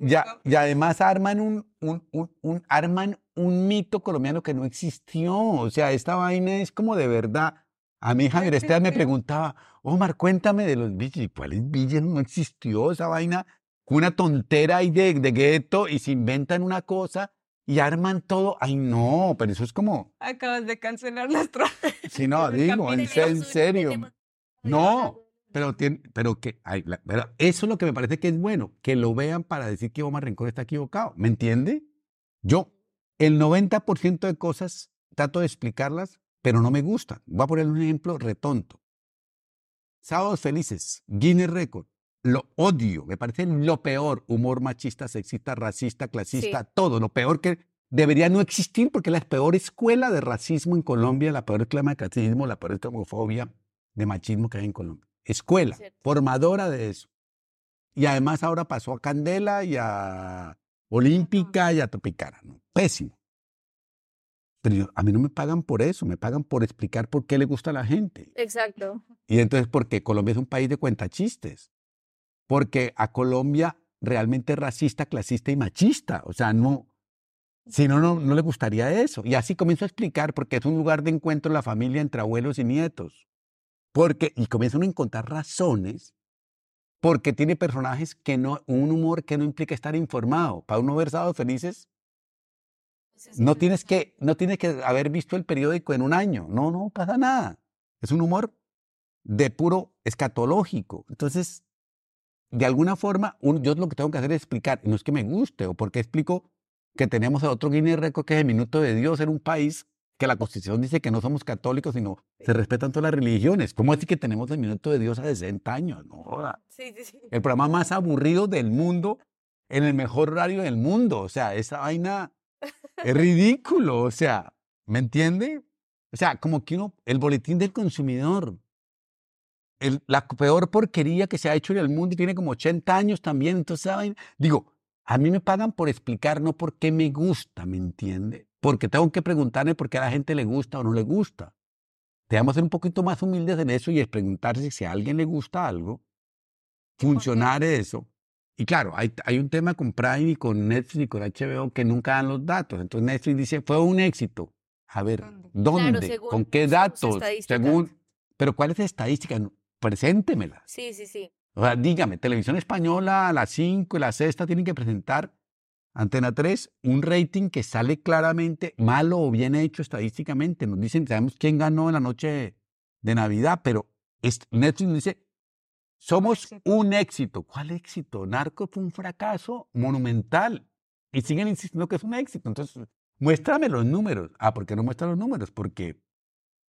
Ya, y además arman un, un, un, arman un mito colombiano que no existió. O sea, esta vaina es como de verdad. A mí Javier Esteban me preguntaba, Omar, cuéntame de los Billies. ¿Cuáles Billies? No existió esa vaina. Una tontera ahí de, de gueto y se inventan una cosa y arman todo. Ay, no, pero eso es como. Acabas de cancelar nuestro. Sí, no, digo, en, serio. No, Pero, tiene, pero que, ay, la- pero eso es lo que me parece que es bueno, que lo vean para decir que Omar Rincón está equivocado. ¿Me entiende? Yo, el 90% de cosas trato de explicarlas, pero no me gustan. Voy a poner un ejemplo retonto. Sábados felices, Guinness Record. Lo odio, me parece lo peor. Humor machista, sexista, racista, clasista, todo. Lo peor que debería no existir porque es la peor escuela de racismo en Colombia, la peor escuela de clasismo, la peor homofobia, de machismo que hay en Colombia. Escuela, Cierto. formadora de eso. Y además ahora pasó a Candela y a Olímpica y a Tropicara. ¿no? Pésimo. Pero yo- a mí no me pagan por eso, me pagan por explicar por qué le gusta a la gente. Exacto. Y entonces, porque Colombia es un país de cuentachistes. Porque a Colombia realmente es racista, clasista y machista. O sea, no. Si no, no, no le gustaría eso. Y así comienzo a explicar, porque es un lugar de encuentro en la familia entre abuelos y nietos. Porque, y comienzan a encontrar razones, porque tiene personajes que no, un humor que no implica estar informado. Para uno ver sábados felices, no tienes que, no tienes que haber visto el periódico en un año. No, no pasa nada. Es un humor de puro escatológico. Entonces, de alguna forma, un- yo lo que tengo que hacer es explicar, y no es que me guste, o porque explico que tenemos a otro Guinness Record que es el Minuto de Dios en un país que la Constitución dice que no somos católicos, sino se respetan todas las religiones. ¿Cómo es que tenemos el Minuto de Dios a 60 años? No joda. Sí, sí, sí. El programa más aburrido del mundo, en el mejor horario del mundo. O sea, esa vaina es ridículo. O sea, ¿me entiende? O sea, como que uno, el boletín del consumidor, el- la peor porquería que se ha hecho en el mundo y tiene como 80 años también. Entonces, esa vaina- digo, a mí me pagan por explicar, no porque me gusta, ¿me entiende? Porque tengo que preguntarme por qué a la gente le gusta o no le gusta. Debemos ser un poquito más humildes en eso y es preguntarse si a alguien le gusta algo, funcionar eso. Y claro, hay, hay un tema con Prime y con Netflix y con HBO que nunca dan los datos. Entonces Netflix dice, fue un éxito. A ver, ¿Dónde? ¿dónde? Claro, según ¿Con qué datos? Según, pero ¿cuál es la estadística? Preséntemela. Sí, sí, sí. O sea, dígame, Televisión Española a las 5 y la sexta tienen que presentar Antena 3 un rating que sale claramente malo o bien hecho estadísticamente. Nos dicen, sabemos quién ganó en la noche de Navidad, pero Netflix nos dice, somos éxito. un éxito. ¿Cuál éxito? Narco fue un fracaso monumental. Y siguen insistiendo que es un éxito. Entonces, muéstrame los números. Ah, ¿por qué no muestra los números? Porque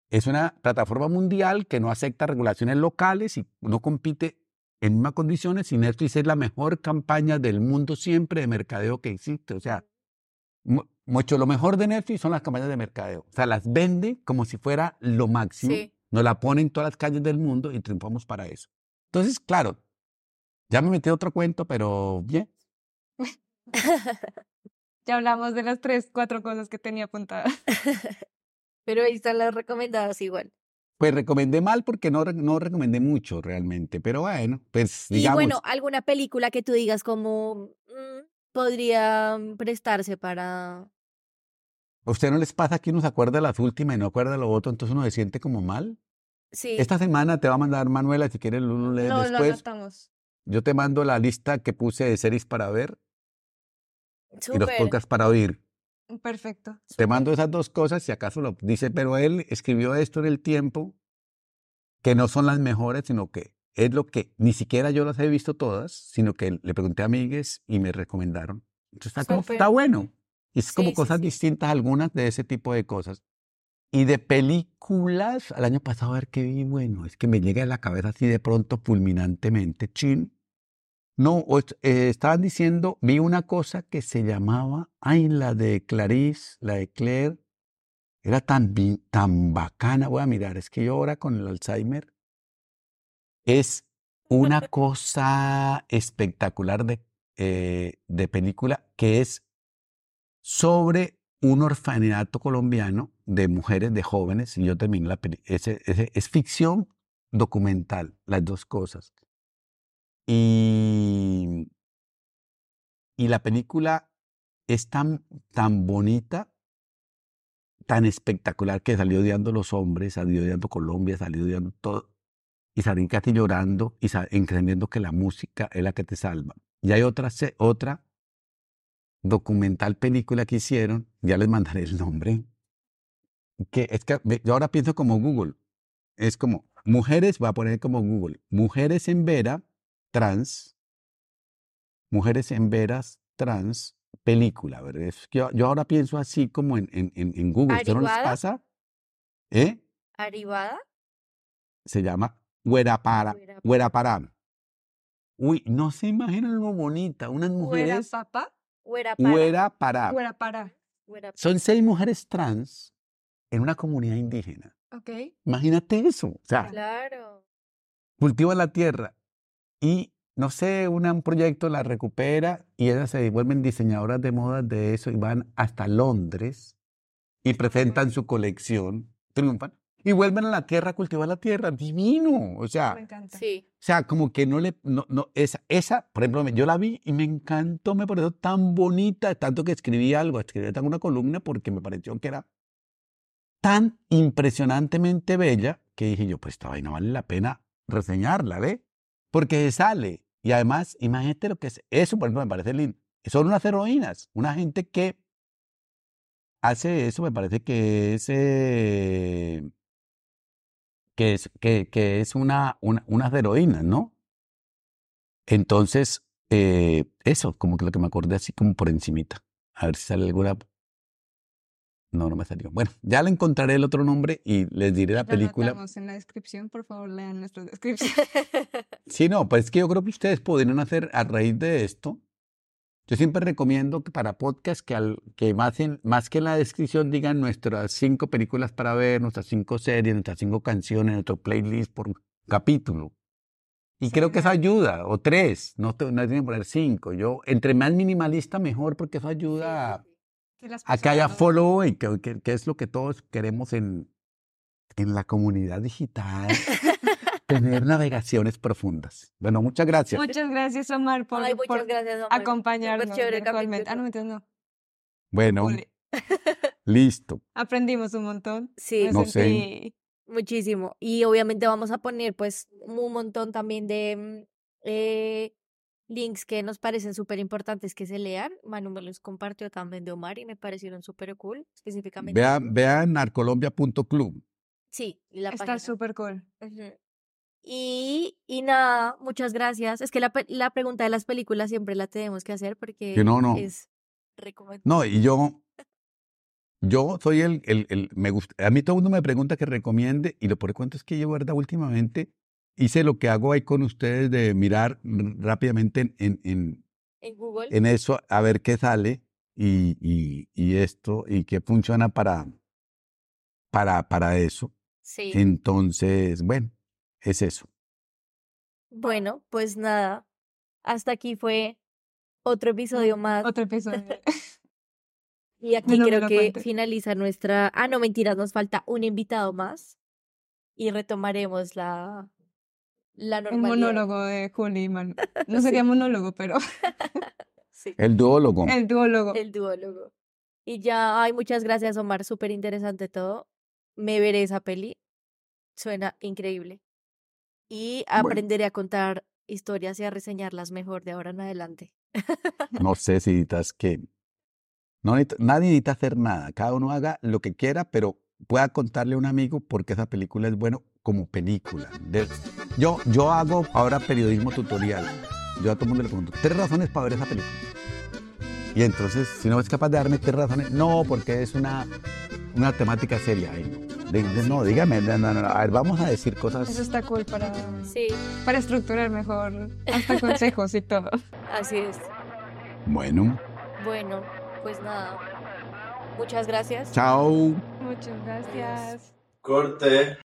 es una plataforma mundial que no acepta regulaciones locales y no compite en mismas condiciones y Netflix es la mejor campaña del mundo siempre de mercadeo que existe. O sea, mu- mucho lo mejor de Netflix son las campañas de mercadeo. O sea, las vende como si fuera lo máximo. Sí. Nos la pone en todas las calles del mundo y triunfamos para eso. Entonces, claro, ya me metí otro cuento, pero bien. Ya hablamos de las tres, cuatro cosas que tenía apuntadas. Pero ahí están las recomendadas igual. Pues recomendé mal porque no, no recomendé mucho realmente, pero bueno, pues Y digamos, bueno, alguna película que tú digas como mm, podría mm, prestarse para... ¿a usted no les pasa que uno se acuerda de las últimas y no acuerda de lo otro, entonces uno se siente como mal? Sí. Esta semana te va a mandar Manuela, si quieres lo lees No, lo después. anotamos. Yo te mando la lista que puse de series para ver y los podcasts para oír. Perfecto. Te mando esas dos cosas, si acaso lo dice, pero él escribió esto en el tiempo, que no son las mejores, sino que es lo que ni siquiera yo las he visto todas, sino que le pregunté a amigues y me recomendaron. Entonces está, como, está bueno. Y es Sí, como cosas sí. distintas algunas de ese tipo de cosas. Y de películas, al año pasado, a ver qué vi, bueno, es que me llega a la cabeza así de pronto, fulminantemente, chin. No, eh, estaban diciendo, vi una cosa que se llamaba, ay, la de Clarice, la de Claire, era tan, tan bacana, voy a mirar, es que yo ahora con el Alzheimer, es una cosa espectacular de, eh, de película que es sobre un orfanato colombiano de mujeres, de jóvenes, y yo termino la película, es ficción documental, las dos cosas. Y, y la película es tan, tan bonita, tan espectacular que salió odiando los hombres, salió odiando Colombia, salió odiando todo, y salí casi llorando y entendiendo que la música es la que te salva. Y hay otra, otra documental película que hicieron, ya les mandaré el nombre, que es que yo ahora pienso como Google, es como mujeres, voy a poner como Google, mujeres en Vera, trans, mujeres en veras, trans, película. ¿verdad? Es que yo, yo ahora pienso así como en, en, en, Google. ¿Esto no les pasa? ¿Eh? ¿Arribada? Se llama Huerapara. Huerapará. Uy, no se imaginan lo bonita. Unas ¿Fuera mujeres papá? Huerapara. Huerapará. Huerapara. Son seis mujeres trans en una comunidad indígena. Ok. Imagínate eso. O sea, Claro. cultiva la tierra y, no sé, una- un proyecto la recupera y ellas se vuelven diseñadoras de modas de eso y van hasta Londres y presentan su colección, triunfan y vuelven a la tierra a cultivar la tierra. Divino. O sea, Me encanta. Sí. o sea, como que no le, no, no, esa, esa, por ejemplo, yo la vi y me encantó, me pareció tan bonita, tanto que escribí algo, escribí tan una columna porque me pareció que era tan impresionantemente bella que dije yo, pues esta vaina vale la pena reseñarla, ¿ve? Porque sale. Y además, imagínate lo que es, eso por ejemplo me parece lindo. Son unas heroínas, una gente que hace eso, me parece que es, eh, que es, que, es una, una, unas heroínas, ¿no? Entonces, eh, eso, como que lo que me acordé así como por encimita. A ver si sale alguna. No, no me salió. Bueno, ya le encontraré el otro nombre y les diré la Lo película. en la descripción, por favor, lean nuestra descripción. Sí, no, pues es que yo creo que ustedes podrían hacer a raíz de esto. Yo siempre recomiendo que para podcast que, al, que más, en- más que en la descripción digan nuestras cinco películas para ver, nuestras cinco series, nuestras cinco canciones, nuestro playlist por capítulo. Y Sí, creo que eso ayuda, o tres, no, te- no tienen que poner cinco. Yo, entre más minimalista, mejor, porque eso ayuda a- Que las a que haya personas- follow y que, que- que es lo que todos queremos en, en la comunidad digital. tener navegaciones profundas. Bueno, muchas gracias. Muchas gracias, Omar, por, Ay, muchas por gracias, Omar. acompañarnos chévere virtualmente. Ah, no, mentiras, no. Bueno, Ole. listo. Aprendimos un montón. Sí, Me No sé. sentí- muchísimo. Y obviamente vamos a poner pues un montón también de mm, eh, links que nos parecen súper importantes que se lean. Manu me los compartió también de Omar y me parecieron súper cool, específicamente. Vean, vean narcolombia.club. Sí, la Está súper cool. Y, y nada, muchas gracias. Es que la, la pregunta de las películas siempre la tenemos que hacer porque Que no, no. es recomendable. No, y yo, yo soy el, el, el- me gusta, a mí todo el mundo me pregunta que recomiende y lo por el cuento es que yo, verdad, últimamente hice lo que hago ahí con ustedes de mirar rápidamente en, en, en, En Google. en eso a ver qué sale y, y, y esto y qué funciona para, para, para eso. sí. Entonces, bueno, es eso. Bueno, pues nada. Hasta aquí fue otro episodio más. Otro episodio. Y aquí No creo que finaliza nuestra. Ah, no, mentiras, nos falta un invitado más. Y retomaremos la, la El monólogo de Juli y Manu. No sería monólogo, pero Sí, El duólogo. el duólogo. el duólogo. Y ya, ay, muchas gracias, Omar. Súper interesante todo. Me veré esa peli. Suena increíble. Y Bueno. aprenderé a contar historias y a reseñarlas mejor de ahora en adelante. No sé si necesitas que... No nadie necesita hacer nada. Cada uno haga lo que quiera, pero pueda contarle a un amigo porque esa película es bueno como película. De- yo, yo hago ahora periodismo tutorial. Yo a todo el mundo le pregunto, tres razones para ver esa película. Y entonces, si no es capaz de darme tres razones, no, porque es una, una temática seria. Ay, no. De- de- no, dígame, no, no, no, a ver, vamos a decir cosas. Eso está cool para, Sí, para estructurar mejor hasta consejos y todo. así es. Bueno, Bueno, pues nada. Muchas gracias. chao. Muchas gracias. Corte.